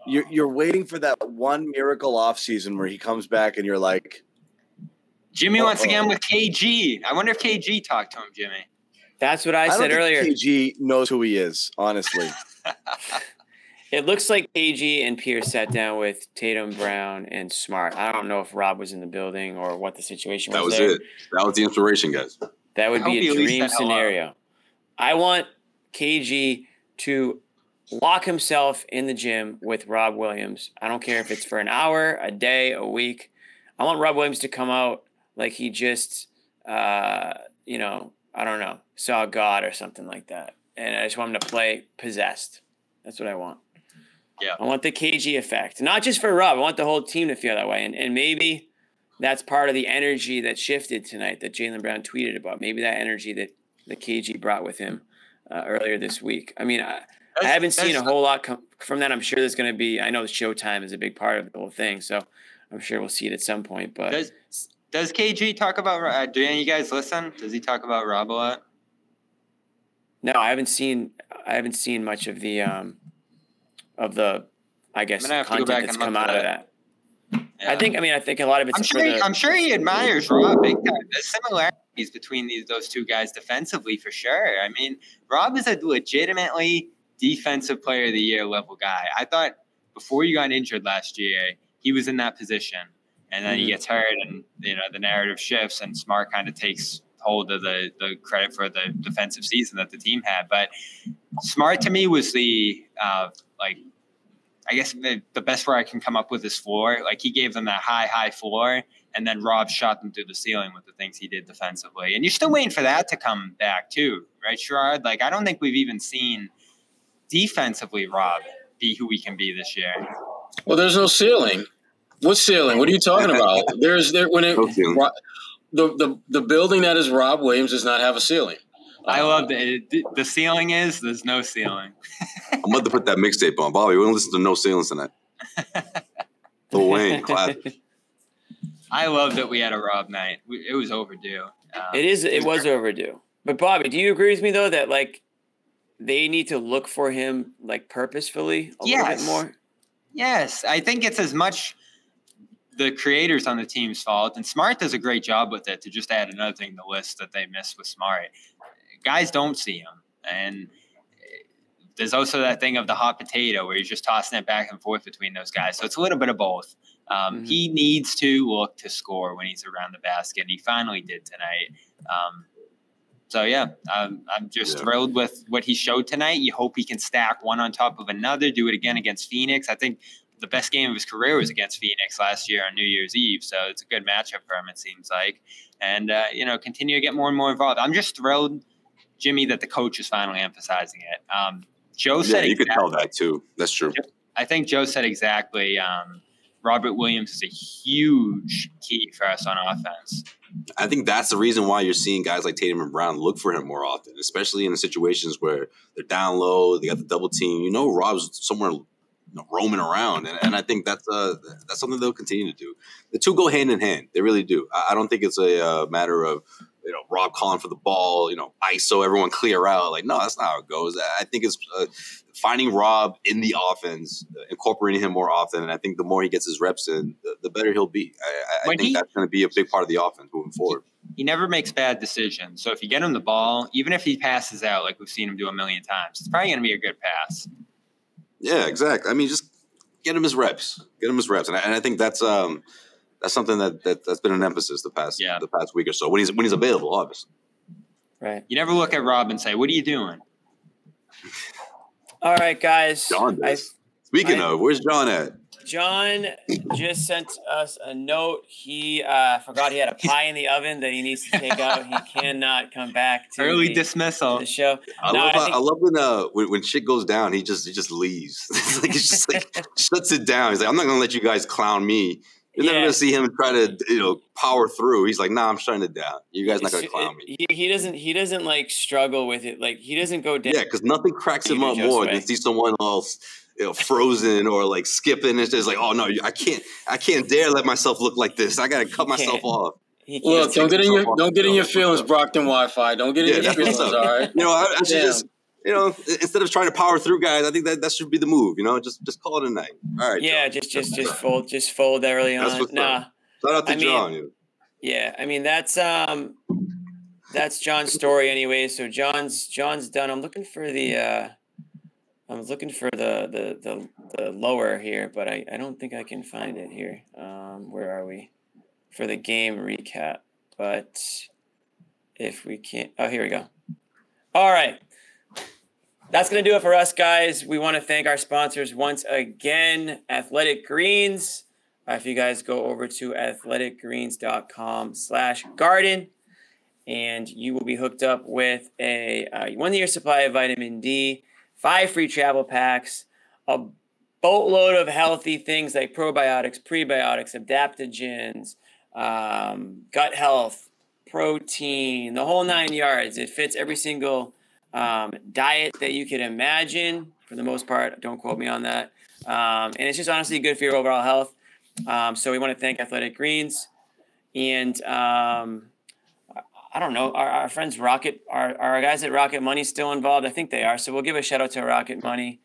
You're, you're waiting for that one miracle off season where he comes back and you're like, Jimmy once again with KG. I wonder if KG talked to him, Jimmy. That's what I, I said earlier. KG knows who he is, honestly. it looks like KG and Pierce sat down with Tatum, Brown, and Smart. I don't know if Rob was in the building or what the situation was. That was there. it. That was the inspiration, guys. That would be a dream scenario. I want KG to lock himself in the gym with Rob Williams. I don't care if it's for an hour, a day, a week. I want Rob Williams to come out like he just, uh, you know, I don't know, saw God or something like that. And I just want him to play possessed. That's what I want. Yeah. I want the KG effect, not just for Rob. I want the whole team to feel that way. And, and maybe that's part of the energy that shifted tonight that Jaylen Brown tweeted about. Maybe that energy that the KG brought with him uh, earlier this week. I mean, I, I haven't seen a whole lot com- from that. I'm sure there's going to be. I know the showtime is a big part of the whole thing, so I'm sure we'll see it at some point. But does does KG talk about? Uh, do any of you guys listen? Does he talk about Rob a lot? No, I haven't seen. I haven't seen much of the um, of the. I guess content that's come out of that. Yeah. I think. I mean, I think a lot of it's. I'm sure. He, I'm sure he admires Rob big time. There's similarities between these those two guys defensively for sure. I mean, Rob is a legitimately defensive player of the year level guy. I thought before you got injured last year, he was in that position, and then mm-hmm. he gets hurt, and you know the narrative shifts, and Smart kind of takes hold of the the credit for the defensive season that the team had. But Smart to me was the uh, like I guess the, the best word I can come up with is floor. Like he gave them that high, high floor, and then Rob shot them through the ceiling with the things he did defensively. And you're still waiting for that to come back too, right, Sherrod? Like I don't think we've even seen defensively Rob be who we can be this year. Well, there's no ceiling. What ceiling? What are you talking about? There's there when it the, the the building that is Rob Williams does not have a ceiling. I love the the ceiling is there's no ceiling. I'm about to put that mixtape on. Bobby, we're gonna listen to No Ceilings tonight. Lil Wayne, classic. I love that we had a Rob night. We, it was overdue. Um, It is. It was overdue. But Bobby, do you agree with me though that like they need to look for him like purposefully a little bit more? Yes, I think it's as much the creators on the team's fault, and Smart does a great job with it. To just add another thing to the list that they missed with Smart, guys don't see him, and eh, there's also that thing of the hot potato where he's just tossing it back and forth between those guys. So it's a little bit of both. Um, He needs to look to score when he's around the basket, and he finally did tonight. Um, so yeah, I'm, I'm just Yeah. thrilled with what he showed tonight. You hope he can stack one on top of another, do it again against Phoenix. I think the best game of his career was against Phoenix last year on New Year's Eve, so it's a good matchup for him. It seems like, and uh, you know, continue to get more and more involved. I'm just thrilled, Jimmy, that the coach is finally emphasizing it. Um, Joe Yeah, said you could tell that too. That's true. I think Joe said exactly. Um, Robert Williams is a huge key for us on offense. I think that's the reason why you're seeing guys like Tatum and Brown look for him more often, especially in the situations where they're down low, they got the double team. You know, Rob's somewhere you know, roaming around, and, and I think that's uh that's something they'll continue to do. The two go hand in hand; they really do. I, I don't think it's a uh, matter of you know Rob calling for the ball, you know, ISO, everyone clear out. Like, no, that's not how it goes. I think it's uh, finding Rob in the offense, uh, incorporating him more often, and I think the more he gets his reps in, the, the better he'll be. I, I, I think he- that's going to be a big part of the offense moving forward. He never makes bad decisions. So if you get him the ball, even if he passes out, like we've seen him do a million times, it's probably going to be a good pass. Yeah, exactly. I mean, just get him his reps. Get him his reps, and I, and I think that's um that's something that, that that's been an emphasis the past yeah. the past week or so when he's when he's available, obviously. Right. You never look at Rob and say, "What are you doing?" All right, guys. John does. Speaking I- of, where's John at? John just sent us a note. He uh, forgot he had a pie in the oven that he needs to take out. He cannot come back to Early the, dismissal. the show. I No, love I think- I love when uh when, when shit goes down, he just he just leaves. it's like he's just like shuts it down. He's like, I'm not gonna let you guys clown me. You're never Yeah. gonna see him try to you know power through. He's like, Nah, I'm shutting it down. You guys not gonna clown me. he, he doesn't he doesn't like struggle with it. Like he doesn't go down. Yeah, because nothing cracks him up more way. than see someone else you know, frozen or like skipping. It's just like, oh no, I can't, I can't dare let myself look like this. I gotta cut myself off. Look, don't get in your don't get in your feelings, Brockton Wi-Fi. Don't get in Yeah, your feelings. All right. You know, I, I should Damn. just, you know, instead of trying to power through guys, I think that that should be the move. You know, just just call it a night. All right. Yeah, just just just fold just fold early on. Nah. Shout out to I John. know. Yeah, I mean that's um that's John's story anyway. So John's John's done. I'm looking for the uh I'm looking for the the the, the lower here, but I, I don't think I can find it here. Um where are we? For the game recap. But if we can't oh here we go. All right. That's going to do it for us, guys. We want to thank our sponsors once again Athletic Greens. Uh, if you guys go over to athleticgreens.com slash garden, and you will be hooked up with a uh, one year supply of vitamin D, five free travel packs, a boatload of healthy things like probiotics, prebiotics, adaptogens, um, gut health, protein, the whole nine yards. It fits every single um, diet that you could imagine. For the most part, don't quote me on that. Um, and it's just honestly good for your overall health. Um, so we want to thank Athletic Greens and um, I don't know, our, our friends Rocket, are, are our guys at Rocket Money still involved? I think they are. So we'll give a shout out to Rocket Money.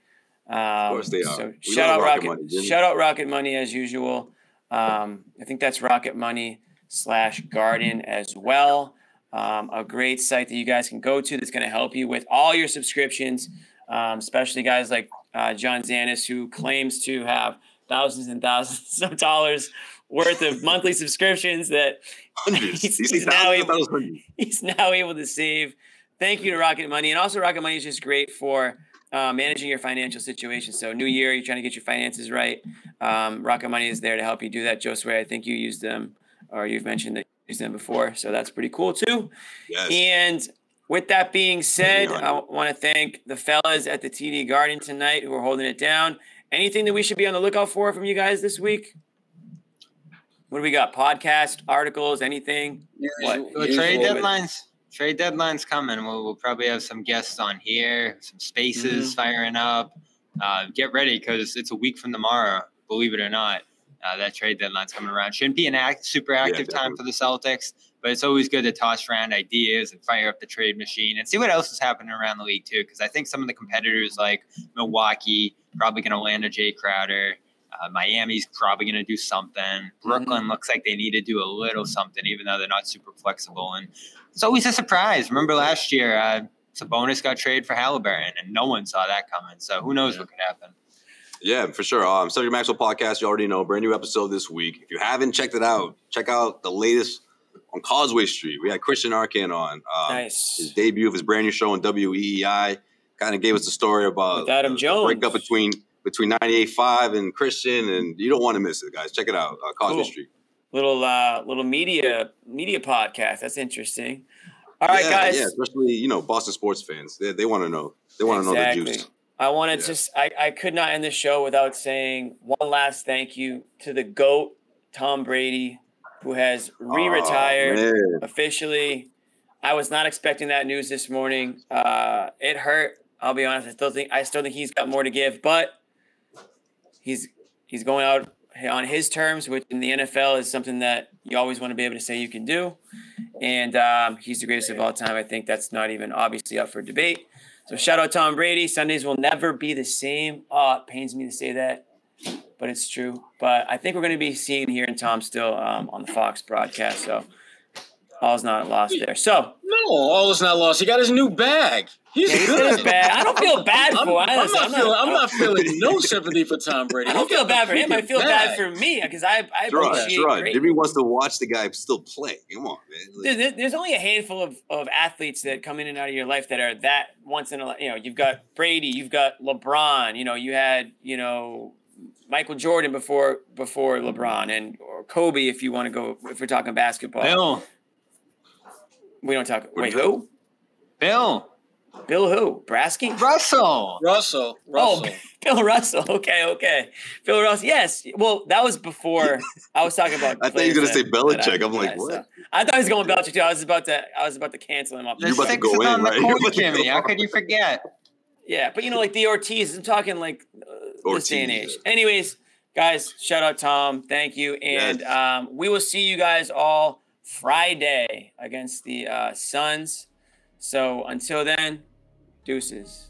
Um, Of course they are. So We shout out Rocket Rocket, Money, shout out Rocket Money as usual. Um, I think that's Rocket Money slash Garden as well. Um, a great site that you guys can go to that's going to help you with all your subscriptions, um, especially guys like uh, John Zannis, who claims to have thousands and thousands of dollars worth of monthly subscriptions that Hundreds. he's, he's now able, thought it was hundreds. he's now able to save. Thank you to Rocket Money, and also Rocket Money is just great for uh, managing your financial situation. So, new year, you're trying to get your finances right. Um, Rocket Money is there to help you do that. Josue, I think you used them, or you've mentioned that you used them before, so that's pretty cool too. Yes. And with that being said, I want to thank the fellas at the TD Garden tonight who are holding it down. Anything that we should be on the lookout for from you guys this week? What do we got? Podcast, articles, anything? What? Uh, trade deadlines. trade deadline's coming. We'll, we'll probably have some guests on here, some spaces Mhm. firing up. Uh, get ready because it's a week from tomorrow. Believe it or not, uh, that trade deadline's coming around. Shouldn't be an act, super active time for the Celtics, but it's always good to toss around ideas and fire up the trade machine and see what else is happening around the league too. Because I think some of the competitors like Milwaukee probably going to land a Jae Crowder. Uh, Miami's probably going to do something. Brooklyn looks like they need to do a little something, even though they're not super flexible. And it's always a surprise. Remember last year, uh, Sabonis got traded for Haliburton, and no one saw that coming. So who knows what could happen? Yeah, for sure. Um, Cedric Maxwell podcast, you already know, brand new episode this week. If you haven't checked it out, check out the latest on Causeway Street. We had Christian Arcand on. Um, Nice. His debut of his brand new show on WEEI. Kind of gave us the story about With Adam the Jones. breakup between between 98.5 and Christian, and you don't want to miss it, guys. Check it out, uh, Causeway Cool. Street. Little uh little media media podcast. That's interesting. All right, yeah, guys. Yeah, especially you know Boston sports fans. They, they want to know. They want to know the juice. I want to just I, I could not end the show without saying one last thank you to the GOAT, Tom Brady, who has re-retired man. officially. I was not expecting that news this morning. Uh, it hurt. I'll be honest. I still think I still think he's got more to give, but he's he's going out on his terms, which in the NFL is something that you always want to be able to say you can do. And um, he's the greatest of all time. I think that's not even obviously up for debate. So shout out Tom Brady. Sundays will never be the same. Oh, it pains me to say that, but it's true. But I think we're going to be seeing here in Tom still um, on the Fox broadcast. So all's not lost there. So No, all is not lost. He got his new bag. He's Yeah, good. did his bag. I don't feel bad I'm, for I'm, him. not I'm not- feeling. I'm I'm- not feeling no sympathy for Tom Brady. I don't feel bad for him. I freaking feel bad bag. for me because I I Gerard, appreciate Gerard, great. Jimmy wants to watch the guy still play. Come on, man. There- there- There's only a handful of, of athletes that come in and out of your life that are that once in a you know you've got Brady, you've got LeBron, you know you had you know Michael Jordan before before LeBron and or Kobe if you want to go if we're talking basketball. Bill. We don't talk. Wait, who? Bill. Bill who? Brasky? Russell. Russell. Russell. Oh, Bill Russell. Okay, okay. Bill Russell. Yes. Well, that was before I was talking about. I thought you were gonna say that- that I- Belichick. I'm like, yeah, what? so- I thought he was going Belichick too. I was about to. I was about to cancel him up. The sixth on the court, Jimmy. How could you forget? Yeah, but you know, like the Ortiz. I'm talking like uh, this day and age. Anyways, guys, shout out Tom. Thank you, and um, we will see you guys all Friday against the uh, Suns. So until then, deuces.